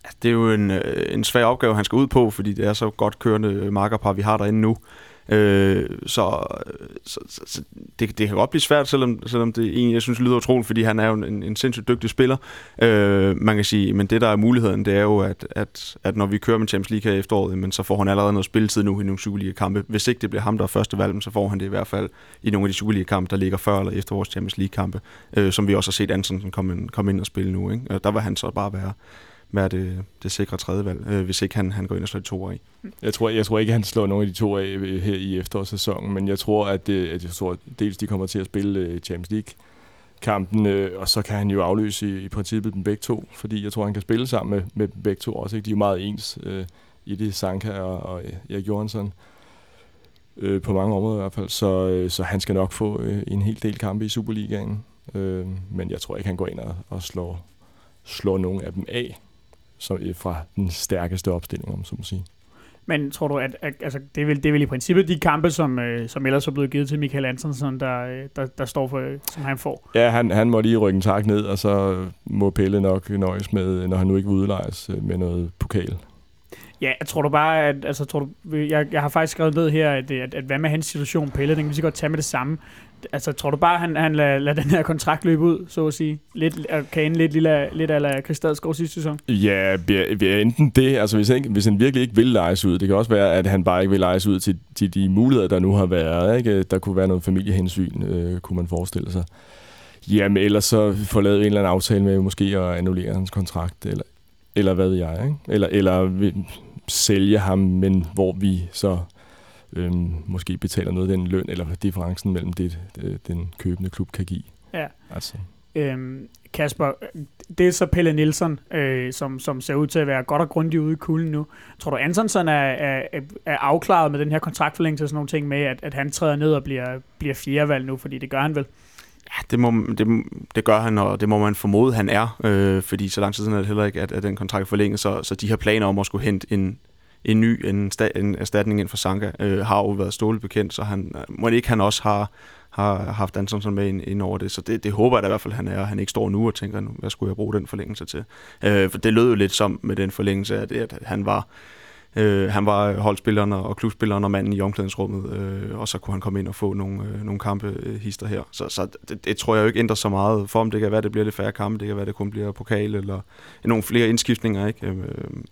Altså, det er jo en, øh, en svær opgave, han skal ud på, fordi det er så godt kørende øh, markerpar, vi har derinde nu. Øh, så så, så, så det, det kan godt blive svært, selvom, selvom det egentlig, jeg synes, lyder utroligt, fordi han er jo en, en sindssygt dygtig spiller. Øh, man kan sige, men det der er muligheden, det er jo, at, at, at når vi kører med Champions League her i efteråret, men så får han allerede noget spilletid nu i nogle Superliga-kampe. Hvis ikke det bliver ham, der er første valg, så får han det i hvert fald i nogle af de Superliga-kampe, der ligger før eller efter vores Champions League-kampe, øh, som vi også har set Antonsen komme ind, komme ind og spille nu. Ikke? Og der vil han så bare være, være det, det sikre tredje valg, øh, hvis ikke han, han går ind og slår de to i. Jeg tror, jeg tror ikke, han slår nogen af de to af øh, her i efterårssæsonen, men jeg tror, at, det, at jeg tror, at dels de kommer til at spille øh, Champions League kampen, øh, og så kan han jo afløse i, i princippet dem begge to, fordi jeg tror, han kan spille sammen med, med dem begge to også. Ikke? De er jo meget ens øh, i det, Sanka og, og Erik Johansson, øh, på mange områder i hvert fald, så, øh, så han skal nok få øh, en hel del kampe i Superligaen, øh, men jeg tror ikke, han går ind og, og slår, slår nogen af dem af, som, øh, fra den stærkeste opstilling, om så må sige. Men tror du, at, at altså, det, er vel, det er vel i princippet de kampe, som, øh, som ellers er blevet givet til Michael Antonsen, der, øh, der, der står for, øh, som han får? Ja, han, han må lige rykke en tak ned, og så må Pelle nok nøjes med, når han nu ikke udlejes, med noget pokal. Ja, jeg tror du bare, at, altså, tror du, jeg, jeg har faktisk skrevet ned her, at, at, at hvad med hans situation, Pelle, den kan vi så godt tage med det samme. Altså, tror du bare, han, han lader, lader den her kontrakt løbe ud, så at sige? Lidt, og kan ende lidt, lille, lidt ala Kristadsgaard sidste sæson? Ja, vi er, enten det, altså hvis han, hvis han virkelig ikke vil lejes ud, det kan også være, at han bare ikke vil lejes ud til, til de muligheder, der nu har været. Ikke? Der kunne være noget familiehensyn, øh, kunne man forestille sig. Jamen ellers så få lavet en eller anden aftale med måske at annullere hans kontrakt, eller, eller hvad ved jeg, ikke? Eller, eller sælge ham, men hvor vi så øhm, måske betaler noget af den løn, eller differencen mellem det, øh, den købende klub kan give. Ja. Altså. Øhm, Kasper, det er så Pelle Nielsen, øh, som, som ser ud til at være godt og grundigt ude i kulden nu. Tror du, Antonsen er, er, er afklaret med den her kontraktforlængelse og sådan nogle ting med, at, at han træder ned og bliver, bliver fjerdevalg nu, fordi det gør han vel? Ja, det, må, det, det gør han, og det må man formode, han er, øh, fordi så lang tid siden er det heller ikke, at, at den kontrakt forlænges, så, så de her planer om at skulle hente en, en ny en, sta, en erstatning ind for Sanka, øh, har jo været stålet bekendt, så han, øh, må ikke han også har, har haft Antonsen med ind, ind over det. Så det, det håber jeg da i hvert fald, han er. Han ikke står nu og tænker, hvad skulle jeg bruge den forlængelse til? Øh, for det lød jo lidt som med den forlængelse, at, at han var Øh, han var holdspilleren og klubspilleren og manden i omklædningsrummet, øh, og så kunne han komme ind og få nogle, øh, nogle kampe øh, hister her. Så, så det, det, tror jeg jo ikke ændrer så meget for, om det kan være, det bliver lidt færre kampe, det kan være, det kun bliver pokal eller nogle flere indskiftninger, ikke? Øh,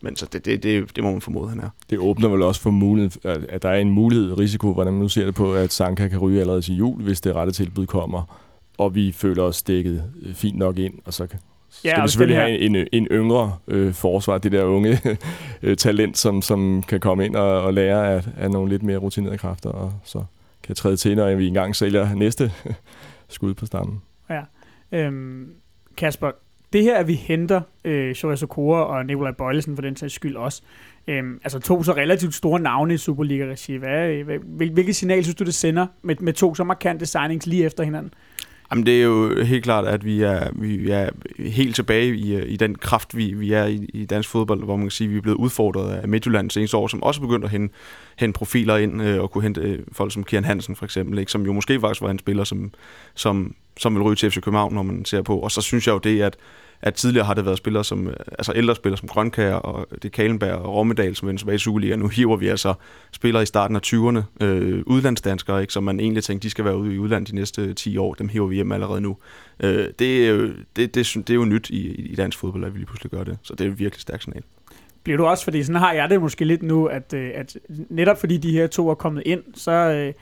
men så det, det, det, det må man formode, han er. Det åbner vel også for mulighed, at der er en mulighed, risiko, hvordan man nu ser det på, at Sanka kan ryge allerede til jul, hvis det rette tilbud kommer, og vi føler os dækket øh, fint nok ind, og så skal ja, vi selvfølgelig have en, en, en yngre øh, forsvar, det der unge <laughs> øh, talent, som, som kan komme ind og, og lære af, af nogle lidt mere rutinerede kræfter, og så kan træde til, når vi engang sælger næste <laughs> skud på stammen. Ja. Øhm, Kasper, det her, at vi henter øh, Shorezo Okora og Nikolaj Bøjlesen for den sags skyld også, øhm, altså to så relativt store navne i Superliga-regi, hvad, hvad, hvilket signal synes du, det sender med, med to så markante signings lige efter hinanden? Jamen, det er jo helt klart, at vi er, vi er helt tilbage i, i den kraft, vi, vi er i, i dansk fodbold, hvor man kan sige, at vi er blevet udfordret af Midtjylland seneste år, som også er begyndt at hente, hente profiler ind øh, og kunne hente øh, folk som Kieran Hansen for eksempel, ikke? som jo måske faktisk var en spiller, som, som, som vil ryge til FC København, når man ser på. Og så synes jeg jo det, at at tidligere har det været spillere som, øh, altså ældre spillere som Grønkær og det Kalenberg og Rommedal, som vender tilbage i Superliga. Nu hiver vi altså spillere i starten af 20'erne, øh, udlandsdanskere, ikke, som man egentlig tænkte, de skal være ude i udlandet de næste 10 år. Dem hiver vi hjem allerede nu. Øh, det, det, det, det er jo nyt i, i dansk fodbold, at vi lige pludselig gør det. Så det er et virkelig stærkt signal. Bliver du også, fordi sådan har jeg det måske lidt nu, at, øh, at netop fordi de her to er kommet ind, så, øh,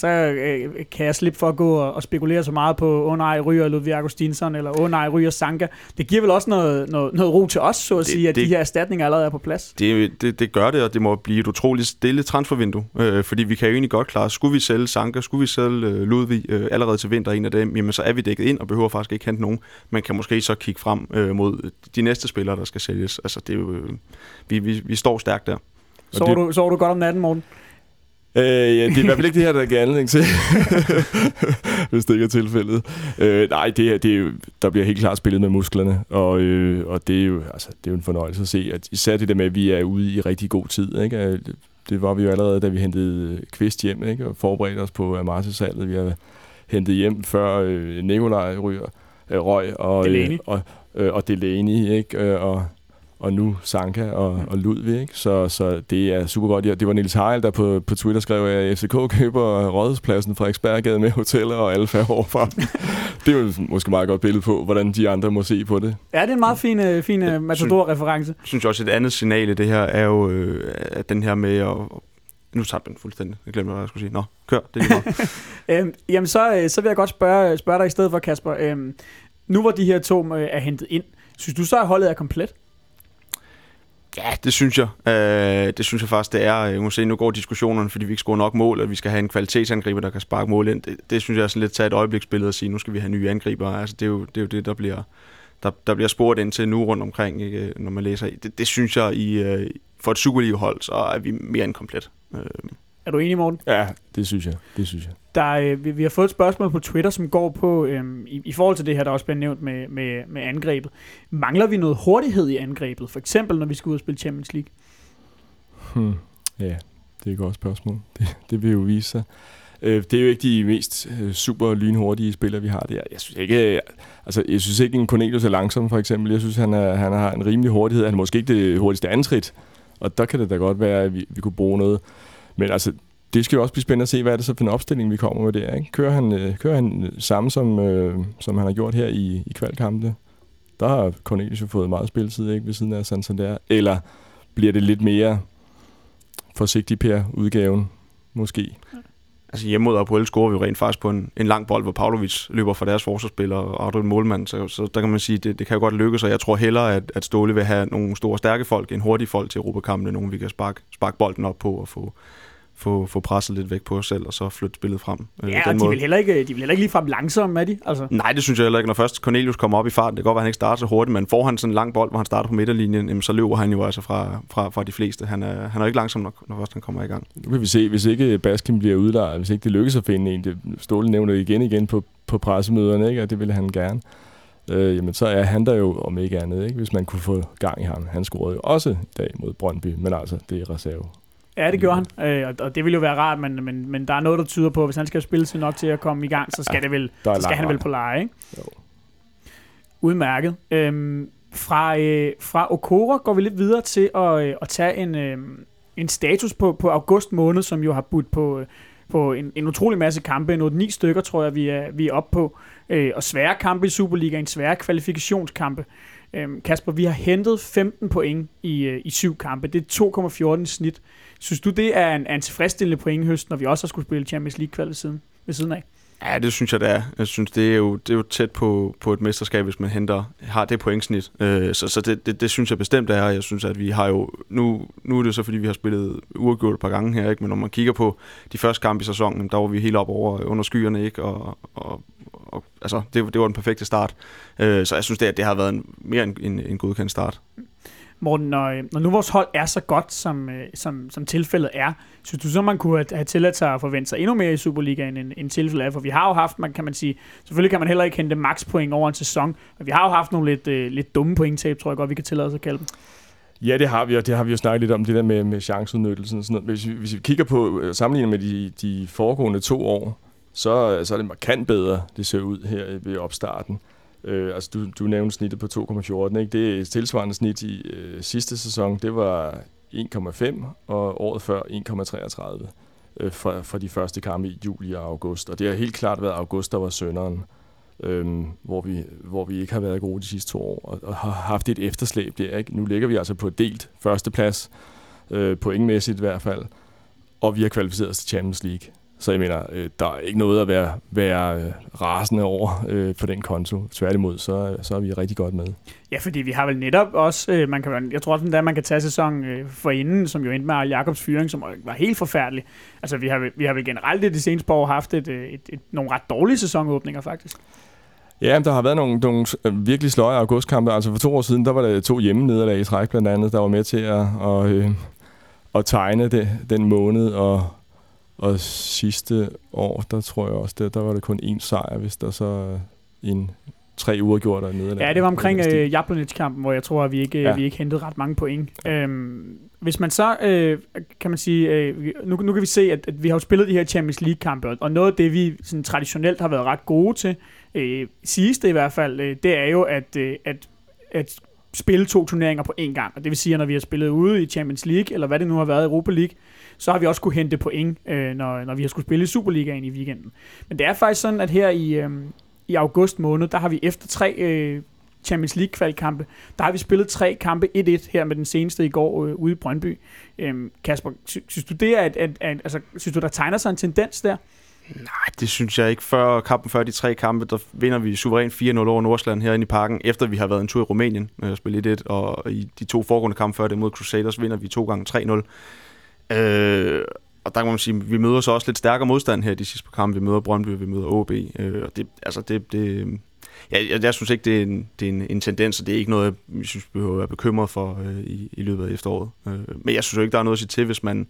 så øh, kan jeg slippe for at gå og, og spekulere så meget på, åh oh, nej, ryger Ludvig Augustinsson, eller åh oh, nej, ryger Sanka. Det giver vel også noget, noget, noget ro til os, så at det, sige, at det, de her erstatninger allerede er på plads. Det, det, det gør det, og det må blive et utroligt stille transfervindue, øh, fordi vi kan jo egentlig godt klare, skulle vi sælge Sanka, skulle vi sælge øh, Ludvig øh, allerede til vinter, en af dem, jamen så er vi dækket ind og behøver faktisk ikke hente nogen. Man kan måske så kigge frem øh, mod de næste spillere, der skal sælges. Altså, det er jo, øh, vi, vi, vi står stærkt der. Så det... du, så du godt om natten, Morten? Øh, ja, det er i hvert fald ikke det her, der giver anledning til, <laughs> hvis det ikke er tilfældet. Øh, nej, det er, det er jo, der bliver helt klart spillet med musklerne, og, øh, og det, er jo, altså, det er jo en fornøjelse at se, at især det der med, at vi er ude i rigtig god tid. Ikke? Øh, det var vi jo allerede, da vi hentede Kvist hjem ikke? og forberedte os på Amartya-salget. Vi har hentet hjem før øh, Nikolaj ryger, øh, røg og, Delaney. Øh, og, øh, og Delaney, ikke? Øh, og og nu Sanka og, og Ludvig. Ikke? Så, så det er super godt. Ja, det var Nils Heil, der på, på Twitter skrev, at FCK køber rådhuspladsen fra Ekspergade med hoteller og alle færre overfra. <laughs> det er jo måske meget godt billede på, hvordan de andre må se på det. Ja, det er en meget fin, øh, fin ja, Matador-reference. Jeg synes også, et andet signal i det her er jo, øh, at den her med at nu tabte den fuldstændig. Jeg glemte, hvad jeg skulle sige. Nå, kør. Det er <laughs> øhm, jamen, så, øh, så vil jeg godt spørge, spørge dig i stedet for, Kasper. Øhm, nu hvor de her to øh, er hentet ind, synes du så, at holdet er komplet? Ja, det synes jeg. Øh, det synes jeg faktisk, det er. Øh, jeg må se, nu går diskussionerne, fordi vi ikke scorer nok mål, og vi skal have en kvalitetsangriber, der kan sparke mål ind. Det, det synes jeg er sådan lidt tage et øjebliksbillede og sige, nu skal vi have nye angriber. Altså, det, er jo, det er jo det, der bliver, der, der bliver spurgt ind til nu rundt omkring, ikke, når man læser. Det, det synes jeg, i, øh, for et Superliga-hold, så er vi mere end komplet. Øh. Er du enig, Morten? Ja, det synes jeg. Det synes jeg. Der, øh, vi, vi har fået et spørgsmål på Twitter, som går på, øh, i, i forhold til det her, der også bliver nævnt med, med, med angrebet. Mangler vi noget hurtighed i angrebet? For eksempel, når vi skal ud og spille Champions League? Hmm. Ja, det er et godt spørgsmål. <laughs> Det, det vil jo vise sig. Øh, det er jo ikke de mest øh, super lynhurtige spillere, vi har der. Jeg synes ikke, øh, altså, jeg synes ikke en Cornelius er langsom, for eksempel. Jeg synes, han, er, han har en rimelig hurtighed. Han er måske ikke det hurtigste antrit, og der kan det da godt være, at vi, vi kunne bruge noget. Men altså, det skal jo også blive spændende at se, hvad er det så for en opstilling, vi kommer med der. Ikke? Kører, han, øh, kører han øh, samme, som, øh, som han har gjort her i, i kvalkampene? Der har Cornelius jo fået meget spilletid ikke, ved siden af Santander. Eller bliver det lidt mere forsigtig per udgaven, måske? Altså hjemme mod Apoel scorer vi jo rent faktisk på en, en lang bold, hvor Pavlovic løber fra deres forsvarsspiller og er målmand, så, så der kan man sige, det, det kan jo godt lykkes, og jeg tror hellere, at, at Ståle vil have nogle store, stærke folk, en hurtige folk til Europakampene, nogen vi kan sparke, sparke bolden op på og få, få, få presset lidt væk på os selv, og så flytte spillet frem. Øh, ja, og de vil, heller ikke, de vil heller ikke ligefrem langsomme, er de? Altså. Nej, det synes jeg heller ikke. Når først Cornelius kommer op i farten, det kan godt være, at han ikke starter så hurtigt, men får han sådan en lang bold, hvor han starter på midterlinjen, jamen, så løber han jo altså fra, fra, fra de fleste. Han er, han er ikke langsom, når, når først han kommer i gang. Nu kan vi se, hvis ikke Baskin bliver udlejet, hvis ikke det lykkes at finde en, det Ståle nævner igen igen på, på pressemøderne, ikke? og det ville han gerne øh, jamen så er han der jo om ikke andet, ikke? hvis man kunne få gang i ham. Han scorede jo også i dag mod Brøndby, men altså, det er reserve. Ja, det gjorde han, øh, og det ville jo være rart, men, men, men der er noget, der tyder på, at hvis han skal spille sig nok til at komme i gang, så skal, ja, det vel, så skal han vel på leje. Ikke? Jo. Udmærket. Øhm, fra, øh, fra Okora går vi lidt videre til at, øh, at tage en, øh, en status på, på august måned, som jo har budt på, øh, på en, en utrolig masse kampe. En 8-9 stykker, tror jeg, vi er, vi er oppe på. Øh, og svære kampe i Superligaen, svære kvalifikationskampe. Øh, Kasper, vi har hentet 15 point i, øh, i syv kampe. Det er 2,14 snit. Synes du, det er en, er en tilfredsstillende pointhøst, når vi også har skulle spille Champions League-kval siden, ved siden af? Ja, det synes jeg, det er. Jeg synes, det er jo, det er jo tæt på, på et mesterskab, hvis man henter, har det pointsnit. Øh, så så det, det, det, synes jeg bestemt er. Jeg synes, at vi har jo... Nu, nu er det så, fordi vi har spillet uafgjort et par gange her, ikke? men når man kigger på de første kampe i sæsonen, der var vi helt op over under skyerne, ikke? Og, og, og altså, det, det var den perfekte start. Øh, så jeg synes, det, at det har været en, mere en, en, en godkendt start. Morten, når, når nu vores hold er så godt, som, øh, som, som tilfældet er, synes du så, man kunne have tilladt sig at forvente sig endnu mere i Superligaen, end, end tilfældet er? For vi har jo haft, man kan man sige, selvfølgelig kan man heller ikke hente makspoint over en sæson, men vi har jo haft nogle lidt, øh, lidt dumme pointtab, tror jeg godt, vi kan tillade os at kalde dem. Ja, det har vi, og det har vi jo snakket lidt om, det der med, med chanceudnyttelsen og sådan noget. Hvis vi, hvis vi kigger på, sammenligning sammenlignet med de, de foregående to år, så, så er det markant bedre, det ser ud her ved opstarten. Øh, altså du, du nævnte snittet på 2,14, ikke? Det er tilsvarende snit i øh, sidste sæson, det var 1,5, og året før 1,33 øh, fra, fra de første kampe i juli og august. Og det har helt klart været august, der var sønderen, øh, hvor, vi, hvor vi ikke har været gode de sidste to år, og, og har haft et efterslæb der. Ikke? Nu ligger vi altså på delt førsteplads, øh, pointmæssigt i hvert fald, og vi har kvalificeret os til Champions League. Så jeg mener, øh, der er ikke noget at være, være øh, rasende over øh, på den konto. Tværtimod, så, så er vi rigtig godt med. Ja, fordi vi har vel netop også, øh, man kan, jeg tror også, at man kan tage sæson øh, for inden, som jo endte med Jakobs fyring, som var helt forfærdelig. Altså, vi har, vi har vel generelt i det seneste par år haft et, et, et, et, nogle ret dårlige sæsonåbninger, faktisk. Ja, der har været nogle, nogle øh, virkelig sløje augustkampe. Altså for to år siden, der var der to hjemme nederlag i træk blandt andet, der var med til at, at, øh, at tegne det, den måned, og og sidste år, der tror jeg også, der, der var det kun én sejr, hvis der så en tre uger gjort der nede. Ja, det var omkring øh, Jablonec-kampen, hvor jeg tror, at vi ikke, ja. vi ikke hentede ret mange point. Øhm, hvis man så, øh, kan man sige, øh, nu, nu kan vi se, at, at vi har jo spillet de her Champions League-kampe, og noget af det, vi sådan, traditionelt har været ret gode til, øh, siges det i hvert fald, øh, det er jo, at, øh, at, at spille to turneringer på én gang. Og det vil sige, at når vi har spillet ude i Champions League, eller hvad det nu har været i Europa League, så har vi også kunne hente point, øh, når, når vi har skulle spille i Superligaen i weekenden. Men det er faktisk sådan, at her i, øh, i august måned, der har vi efter tre øh, Champions League kvalkampe, der har vi spillet tre kampe 1-1 her med den seneste i går øh, ude i Brøndby. Øh, Kasper, sy- synes du det er, at, at, at, altså, synes du der tegner sig en tendens der? Nej, det synes jeg ikke. Før kampen, før de tre kampe, der vinder vi suverænt 4-0 over Nordsjælland herinde i parken, efter vi har været en tur i Rumænien øh, og spillet 1 og i de to foregående kampe før det mod Crusaders, vinder vi to gange 3-0. Øh, og der kan man sige, vi møder så også lidt stærkere modstand her de sidste par kampe. Vi møder Brøndby, vi møder OB. Øh, og det, altså det, det, ja, jeg, jeg synes ikke, det er, en, det er en, en tendens, og det er ikke noget, jeg synes, vi behøver at være bekymret for øh, i, i løbet af efteråret. Øh, men jeg synes jo ikke, der er noget at sige til, hvis man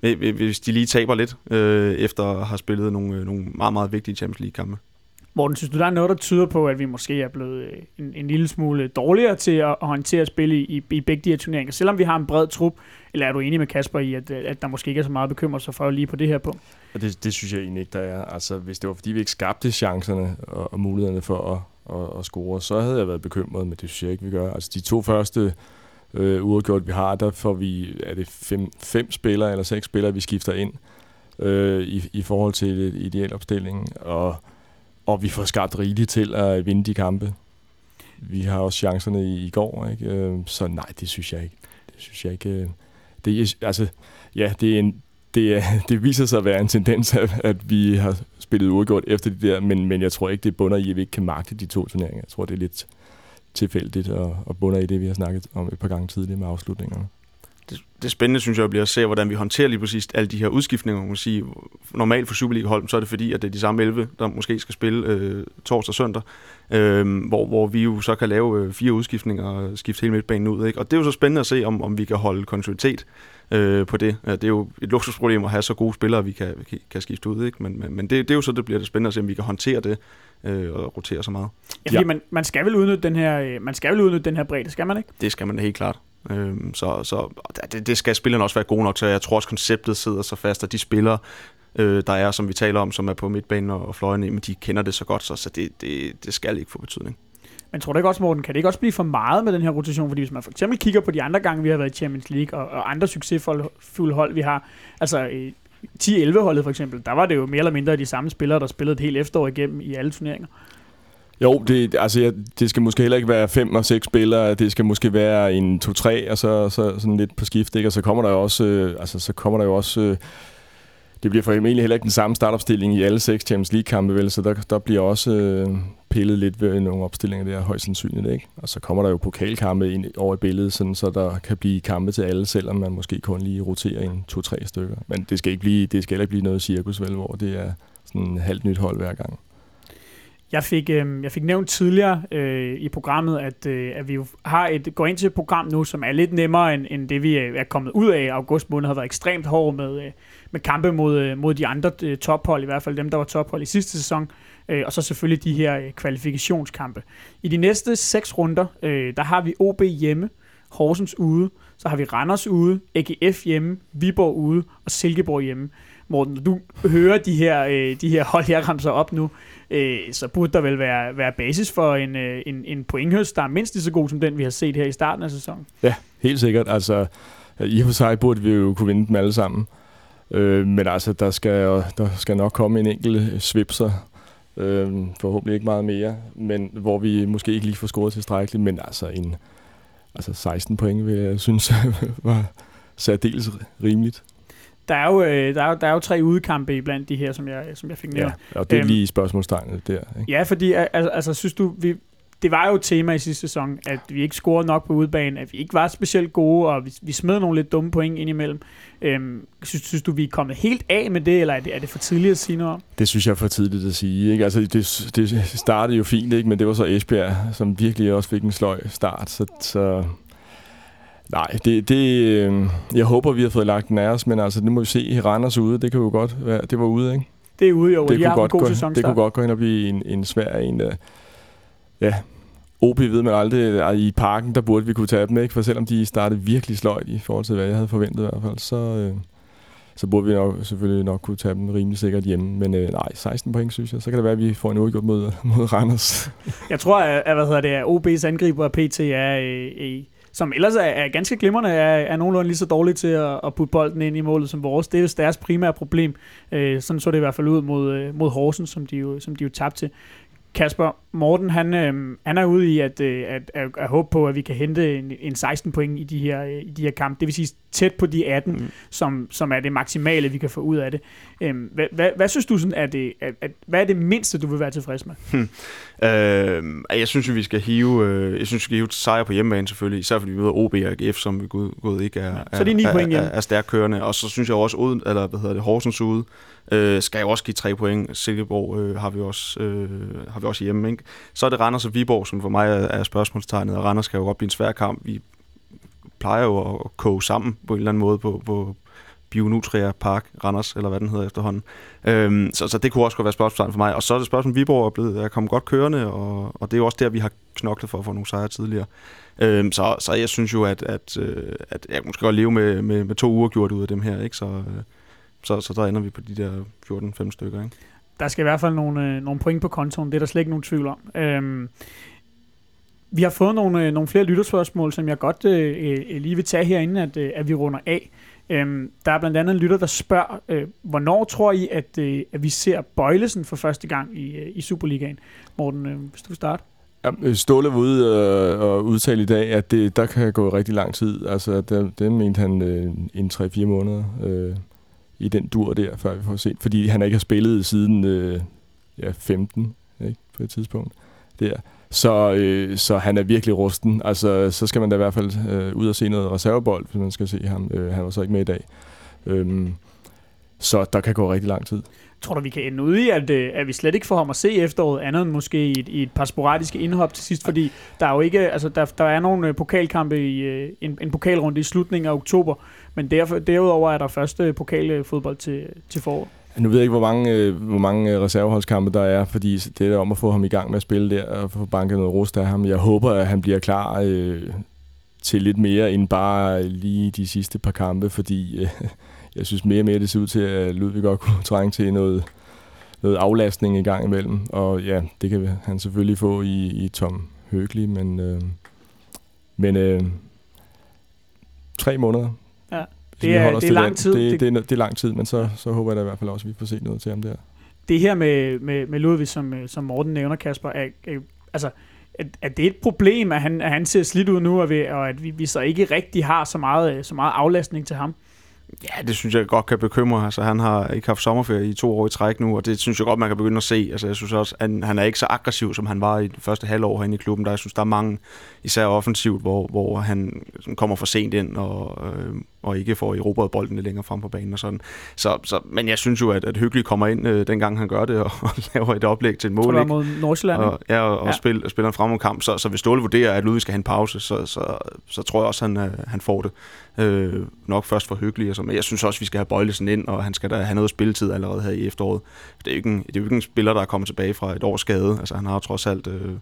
hvis de lige taber lidt, øh, efter at have spillet nogle, øh, nogle meget, meget vigtige Champions League-kampe. Morten, synes du, der er noget, der tyder på, at vi måske er blevet øh, en, en lille smule dårligere til at, at håndtere spil i, i, i begge de her turneringer, selvom vi har en bred trup? Eller er du enig med Kasper i, at, øh, at der måske ikke er så meget bekymret sig for lige på det her punkt? Det, det synes jeg egentlig ikke, der er. Altså, hvis det var fordi, vi ikke skabte chancerne og, og mulighederne for at, at, at score, så havde jeg været bekymret, men det synes jeg ikke, vi gør. Altså, de to første øh, uafgjort, vi har, der får vi, er det fem, fem spillere eller seks spillere, vi skifter ind øh, i, i forhold til det ideelle opstilling, og, og vi får skabt rigeligt til at vinde de kampe. Vi har også chancerne i, i går, ikke? Øh, så nej, det synes jeg ikke. Det synes jeg ikke. Øh, det er, altså, ja, det er en, det, er, <laughs> det viser sig at være en tendens, at, at vi har spillet uafgjort efter det der, men, men jeg tror ikke, det bunder i, at vi ikke kan magte de to turneringer. Jeg tror, det er lidt tilfældigt og, og bunder i det, vi har snakket om et par gange tidligere med afslutningerne det, det spændende, synes jeg, bliver at se, hvordan vi håndterer lige præcis alle de her udskiftninger. Man kan sige, normalt for Superliga-hold, så er det fordi, at det er de samme 11, der måske skal spille øh, torsdag og søndag, øh, hvor, hvor vi jo så kan lave øh, fire udskiftninger og skifte hele midtbanen ud. Ikke? Og det er jo så spændende at se, om, om vi kan holde kontinuitet øh, på det. Det er jo et luksusproblem at have så gode spillere, vi kan, kan, kan skifte ud. Ikke? Men, men, men det, det er jo så, det bliver det spændende at se, om vi kan håndtere det øh, og rotere så meget. Ja, fordi ja. Man, man, skal vel udnytte den her, øh, man skal vel udnytte den her bredde, skal man ikke? Det skal man helt klart. Øhm, så så det, det skal spillerne også være gode nok til. Jeg tror også, konceptet sidder så fast, at de spillere, øh, der er, som vi taler om, som er på midtbanen og fløjene, men de kender det så godt, så, så det, det, det skal ikke få betydning. Men tror du ikke også, Morten, kan det ikke også blive for meget med den her rotation? Fordi hvis man for eksempel kigger på de andre gange, vi har været i Champions League, og, og andre succesfulde hold, vi har, altså 10-11 holdet for eksempel, der var det jo mere eller mindre de samme spillere, der spillede et helt efterår igennem i alle turneringer. Jo, det, altså, ja, det skal måske heller ikke være fem og seks spillere. Det skal måske være en to-tre, og så, så sådan lidt på skift. Ikke? Og så kommer der jo også... Øh, altså, så kommer der jo også øh, det bliver formentlig heller ikke den samme startopstilling i alle seks Champions League-kampe, vel? Så der, der bliver også øh, pillet lidt ved nogle opstillinger der, højst sandsynligt, ikke? Og så kommer der jo pokalkampe ind over i billedet, sådan, så der kan blive kampe til alle, selvom man måske kun lige roterer en to-tre stykker. Men det skal ikke blive, det skal heller ikke blive noget cirkus, vel, hvor det er sådan en halvt nyt hold hver gang. Jeg fik, øh, jeg fik nævnt tidligere øh, i programmet, at, øh, at vi jo har et, går ind til et program nu, som er lidt nemmere end, end det, vi øh, er kommet ud af. August måned har været ekstremt hård med, øh, med kampe mod, øh, mod de andre øh, tophold, i hvert fald dem, der var tophold i sidste sæson. Øh, og så selvfølgelig de her øh, kvalifikationskampe. I de næste seks runder, øh, der har vi OB hjemme, Horsens ude, så har vi Randers ude, AGF hjemme, Viborg ude og Silkeborg hjemme. Morten, når du hører de her, øh, de her hold, jeg ramser op nu, øh, så burde der vel være, være basis for en, øh, en, en pointhøst, der er mindst lige så god som den, vi har set her i starten af sæsonen. Ja, helt sikkert. Altså, i og for sig burde vi jo kunne vinde dem alle sammen. Øh, men altså, der skal, der skal nok komme en enkelt svipser, øh, forhåbentlig ikke meget mere, men hvor vi måske ikke lige får scoret tilstrækkeligt, men altså en altså 16 point, vil jeg synes, <laughs> var særdeles rimeligt. Der er, jo, øh, der, er jo, der er jo tre udkampe blandt de her, som jeg, som jeg fik nævnt. Ja, og det er øhm, lige spørgsmålstegnet der. Ikke? Ja, fordi altså, altså, synes du, vi, det var jo et tema i sidste sæson, at vi ikke scorede nok på udbanen, at vi ikke var specielt gode, og vi, vi smed nogle lidt dumme point indimellem. Øhm, synes, synes du, vi er kommet helt af med det, eller er det, er det for tidligt at sige noget om? Det synes jeg er for tidligt at sige. Ikke? Altså, det, det startede jo fint, ikke? men det var så Esbjerg, som virkelig også fik en sløj start. Så, så Nej, det, det, øh, jeg håber, vi har fået lagt den af os, men altså, det må vi se. Randers ude, det kan jo godt være, det var ude, ikke? Det er ude, jo. Det, kunne, godt gå, det kunne godt gå ind og blive en, en svær en. Der, ja, OB ved man aldrig. I parken, der burde vi kunne tage dem, ikke? For selvom de startede virkelig sløjt i forhold til, hvad jeg havde forventet i hvert fald, så, øh, så burde vi nok, selvfølgelig nok kunne tage dem rimelig sikkert hjemme. Men øh, nej, 16 point, synes jeg. Så kan det være, at vi får en udgjort mod, mod Randers. jeg tror, at, hvad hedder det, at OB's angriber PT er øh, som ellers er, er ganske glimrende, er, er nogenlunde lige så dårlige til at, at putte bolden ind i målet som vores. Det er deres primære problem. Øh, sådan så det i hvert fald ud mod, øh, mod Horsens, som de jo, som de jo tabte til. Kasper, Morten, han, øh, han er ude i at, øh, at, at, at håbe på, at vi kan hente en, en 16 point i de her, øh, i de her kampe. Det vil sige tæt på de 18, mm. som, som er det maksimale, vi kan få ud af det. Øh, hvad, hvad, hvad synes du, sådan, er det, at, at, hvad er det mindste, du vil være tilfreds med? Hmm. Øh, jeg synes, vi skal hive, øh, jeg synes, vi skal hive sejr på hjemmebane selvfølgelig, især fordi vi møder OB og AGF, som vi gået ikke er, ja, så det er 9 er, point er, er, er stærkt kørende. Og så synes jeg også, uden, eller hvad hedder det, Horsens ude, øh, skal jeg også give tre point. Silkeborg øh, har, vi også, øh, har vi også hjemme. Ikke? Så er det Randers og Viborg, som for mig er, er spørgsmålstegnet, og Randers skal jo godt blive en svær kamp. Vi plejer jo at koge sammen på en eller anden måde på, på Bionutria Park, Randers, eller hvad den hedder efterhånden. Øhm, så, så det kunne også godt være spørgsmålstegn for mig. Og så er det spørgsmål, Viborg er blevet er kommet godt kørende, og, og det er jo også der, vi har knoklet for at få nogle sejre tidligere. Øhm, så, så jeg synes jo, at, at, øh, at jeg måske godt leve med, med, med to uger gjort ud af dem her, ikke? Så, øh, så, så der ender vi på de der 14-5 stykker. Ikke? Der skal i hvert fald nogle, øh, nogle point på kontoen, det er der slet ikke nogen tvivl om. Øhm, vi har fået nogle, øh, nogle flere lytterspørgsmål, som jeg godt øh, øh, lige vil tage herinde, at, øh, at vi runder af. Øhm, der er blandt andet en lytter, der spørger, øh, hvornår tror I, at, øh, at vi ser Bøjlesen for første gang i, øh, i Superligaen? Morten, øh, hvis du starter. Ja, øh, Ståle var ude øh, og udtale i dag, at det, der kan gå rigtig lang tid. Altså, der, det mente han øh, en 3-4 måneder. Øh, i den dur der, før vi får set. Fordi han ikke har spillet siden øh, ja, 15 ikke, på et tidspunkt. Der. Så, øh, så han er virkelig rusten. Altså, så skal man da i hvert fald øh, ud og se noget reservebold, hvis man skal se ham. Øh, han var så ikke med i dag. Øhm, så der kan gå rigtig lang tid. Tror du, vi kan ende ud i, at, øh, at vi slet ikke får ham at se efteråret, andet end måske i et, i et par sporadiske indhop til sidst? Fordi der er jo ikke, altså der, der er nogle øh, pokalkampe i øh, en, en pokalrunde i slutningen af oktober, men derfor, derudover er der første pokalfodbold til, til forår. Nu ved jeg ikke, hvor mange, øh, hvor mange reserveholdskampe der er, fordi det er om at få ham i gang med at spille der, og få banket noget rust af ham. Jeg håber, at han bliver klar øh, til lidt mere end bare lige de sidste par kampe, fordi øh, jeg synes mere og mere, det ser ud til, at Ludvig godt kunne <laughs> trænge til noget, noget aflastning i gang imellem. Og ja, det kan han selvfølgelig få i, i Tom Høgli, men, øh, men øh, tre måneder. Ja. Det er, det er lang tid. Det, det, det, det er lang tid, men så, så håber jeg da i hvert fald også, at vi får set noget til ham der. Det her med, med, med Ludvig, som, øh, som Morten nævner, Kasper, er, er, altså, er, er det et problem, at han, at han ser slidt ud nu, og, vi, og at vi, vi så ikke rigtig har så meget, så meget aflastning til ham? Ja, det synes jeg godt kan bekymre. Altså, han har ikke haft sommerferie i to år i træk nu, og det synes jeg godt, man kan begynde at se. Altså, jeg synes også, at han er ikke så aggressiv, som han var i det første halvår herinde i klubben. Der, jeg synes, der er mange, især offensivt, hvor, hvor han kommer for sent ind og, øh, og ikke får erobret bolden længere frem på banen og sådan. Så, så, men jeg synes jo, at, at Hyggelig kommer ind, øh, dengang han gør det, <laughs> og, og laver et oplæg til et mål. Tror, mod Nordsjælland. Og, ja, og, og ja. Spil, spiller en fremad kamp. Så, så hvis Ståle vurderer, at Ludvig skal have en pause, så, så, så tror jeg også, han, øh, han får det. Øh, nok først for Hyggelig. Og så, men jeg synes også, vi skal have Bøjlesen ind, og han skal da have noget spilletid allerede her i efteråret. Det er jo ikke en, det er jo ikke en spiller, der er kommet tilbage fra et års skade. Altså, han har trods alt... Øh,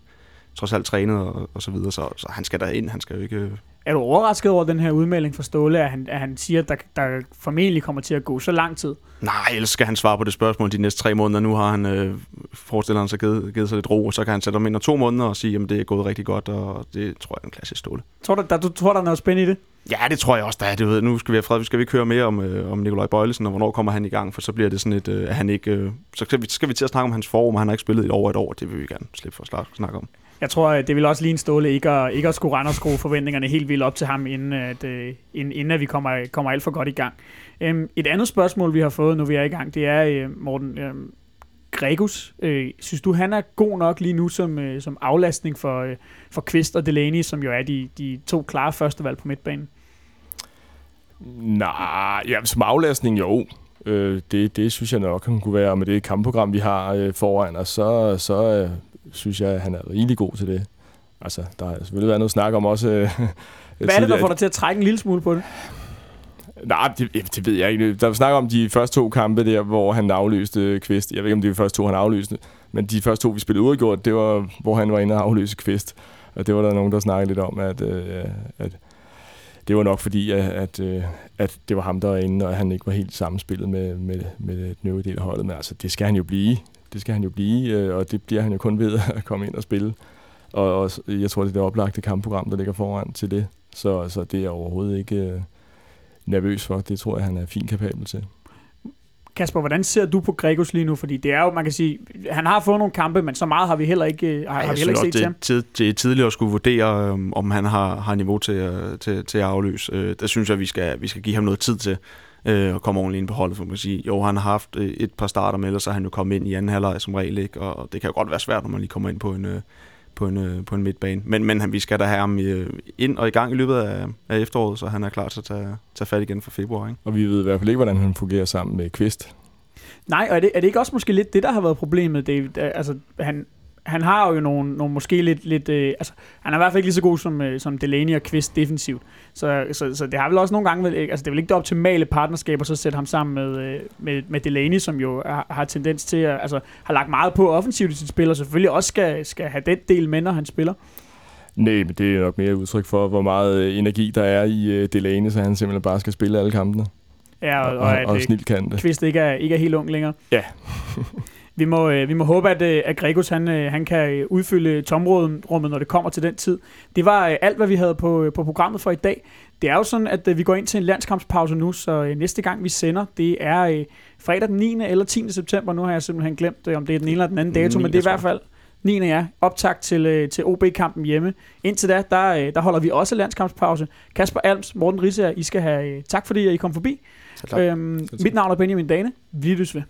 trods alt trænet og, og så videre, så, så han skal der ind, han skal jo ikke... Er du overrasket over den her udmelding fra Ståle, at han, at han siger, at der, der formentlig kommer til at gå så lang tid? Nej, ellers skal han svare på det spørgsmål de næste tre måneder. Nu har han, øh, forestiller han sig, givet, givet sig lidt ro, og så kan han sætte dem ind to måneder og sige, at det er gået rigtig godt, og det tror jeg er en klassisk Ståle. Tror du, der, du tror, der er noget spændende i det? Ja, det tror jeg også, der er. Det, ved, nu skal vi, have skal vi ikke høre mere om, øh, om Nikolaj Bøjlesen, og hvornår kommer han i gang, for så bliver det sådan et, øh, at han ikke... Øh, så skal vi, skal vi til at snakke om hans form, og han har ikke spillet i over et år. Det vil vi gerne slippe for at snakke om. Jeg tror, det vil også lige en ståle ikke at, ikke at skulle rende og skrue forventningerne helt vildt op til ham, inden, at, øh, inden, inden at vi kommer, kommer alt for godt i gang. Um, et andet spørgsmål, vi har fået, nu vi er i gang, det er, øh, Morten, øhm, Gregus, øh, synes du, han er god nok lige nu som, øh, som aflastning for, øh, for Kvist og Delaney, som jo er de, de to klare førstevalg på midtbanen? Nej, ja, som aflastning jo. Øh, det, det synes jeg nok, han kunne være. Med det kampprogram, vi har øh, foran os, så, så øh, synes jeg, at han er rigtig god til det. Altså, der har selvfølgelig været noget snak om også... Øh, Hvad er det, der får dig til at trække en lille smule på det? Nej, det, det ved jeg ikke. Der er snak om de første to kampe der, hvor han afløste Kvist. Jeg ved ikke, om det er de første to, han afløste. Men de første to, vi spillede udgjort, det var, hvor han var inde og afløse Kvist. Og det var der nogen, der snakkede lidt om, at, øh, at det var nok fordi, at, at, øh, at det var ham, der var inde, og han ikke var helt sammenspillet med, med, med den øvrige del af holdet. Men altså, det skal han jo blive. Det skal han jo blive, øh, og det bliver han jo kun ved at <laughs> komme ind og spille. Og, og jeg tror, det er det oplagte kampprogram, der ligger foran til det. Så, så det er jeg overhovedet ikke øh, nervøs for. Det tror jeg, han er fint kapabel til. Kasper, hvordan ser du på Gregos lige nu? Fordi det er jo, man kan sige, han har fået nogle kampe, men så meget har vi heller ikke, øh, har, Ej, har vi heller ikke set det, til ham. Det er tidligere at skulle vurdere, om han har, har niveau til, til, til at afløse. Der synes jeg, vi skal, vi skal give ham noget tid til øh, og komme ordentligt ind på holdet, for man sige. Jo, han har haft øh, et par starter med, så er han jo kommet ind i anden halvleg som regel, ikke? og det kan jo godt være svært, når man lige kommer ind på en, øh, på en, øh, på en midtbane. Men, men vi skal da have ham øh, ind og i gang i løbet af, af efteråret, så han er klar til at tage, tage fat igen for februar. Ikke? Og vi ved i hvert fald ikke, hvordan han fungerer sammen med Kvist. Nej, og er det, er det ikke også måske lidt det, der har været problemet, David? Altså, han, han har jo nogle, nogle måske lidt, lidt øh, altså, han er i hvert fald ikke lige så god som, øh, som Delaney og Kvist defensivt. Så, så, så det har vel også nogle gange, altså det er vel ikke det optimale partnerskab at så sætte ham sammen med, øh, med, med Delaney, som jo har, har tendens til at, altså har lagt meget på offensivt i sit spil, og selvfølgelig også skal, skal have den del med, når han spiller. Nej, men det er nok mere udtryk for, hvor meget øh, energi der er i uh, Delaney, så han simpelthen bare skal spille alle kampene. Ja, og, og, og, og, og kan det. Kvist ikke er, ikke er helt ung længere. Ja. <laughs> Vi må, øh, vi må håbe, at, øh, at Gregus han, øh, han kan udfylde tomrummet, når det kommer til den tid. Det var øh, alt, hvad vi havde på, øh, på programmet for i dag. Det er jo sådan, at øh, vi går ind til en landskampspause nu, så øh, næste gang vi sender, det er øh, fredag den 9. eller 10. september. Nu har jeg simpelthen glemt, øh, om det er den ene eller den anden dato, 9, men det er i hvert fald 9. ja, optakt til, øh, til OB-kampen hjemme. Indtil da, der, øh, der holder vi også landskampspause. Kasper Alms, Morten Risser, I skal have øh, tak, fordi I kom forbi. Øhm, mit navn er Benjamin Dane. Vi lyttes ved.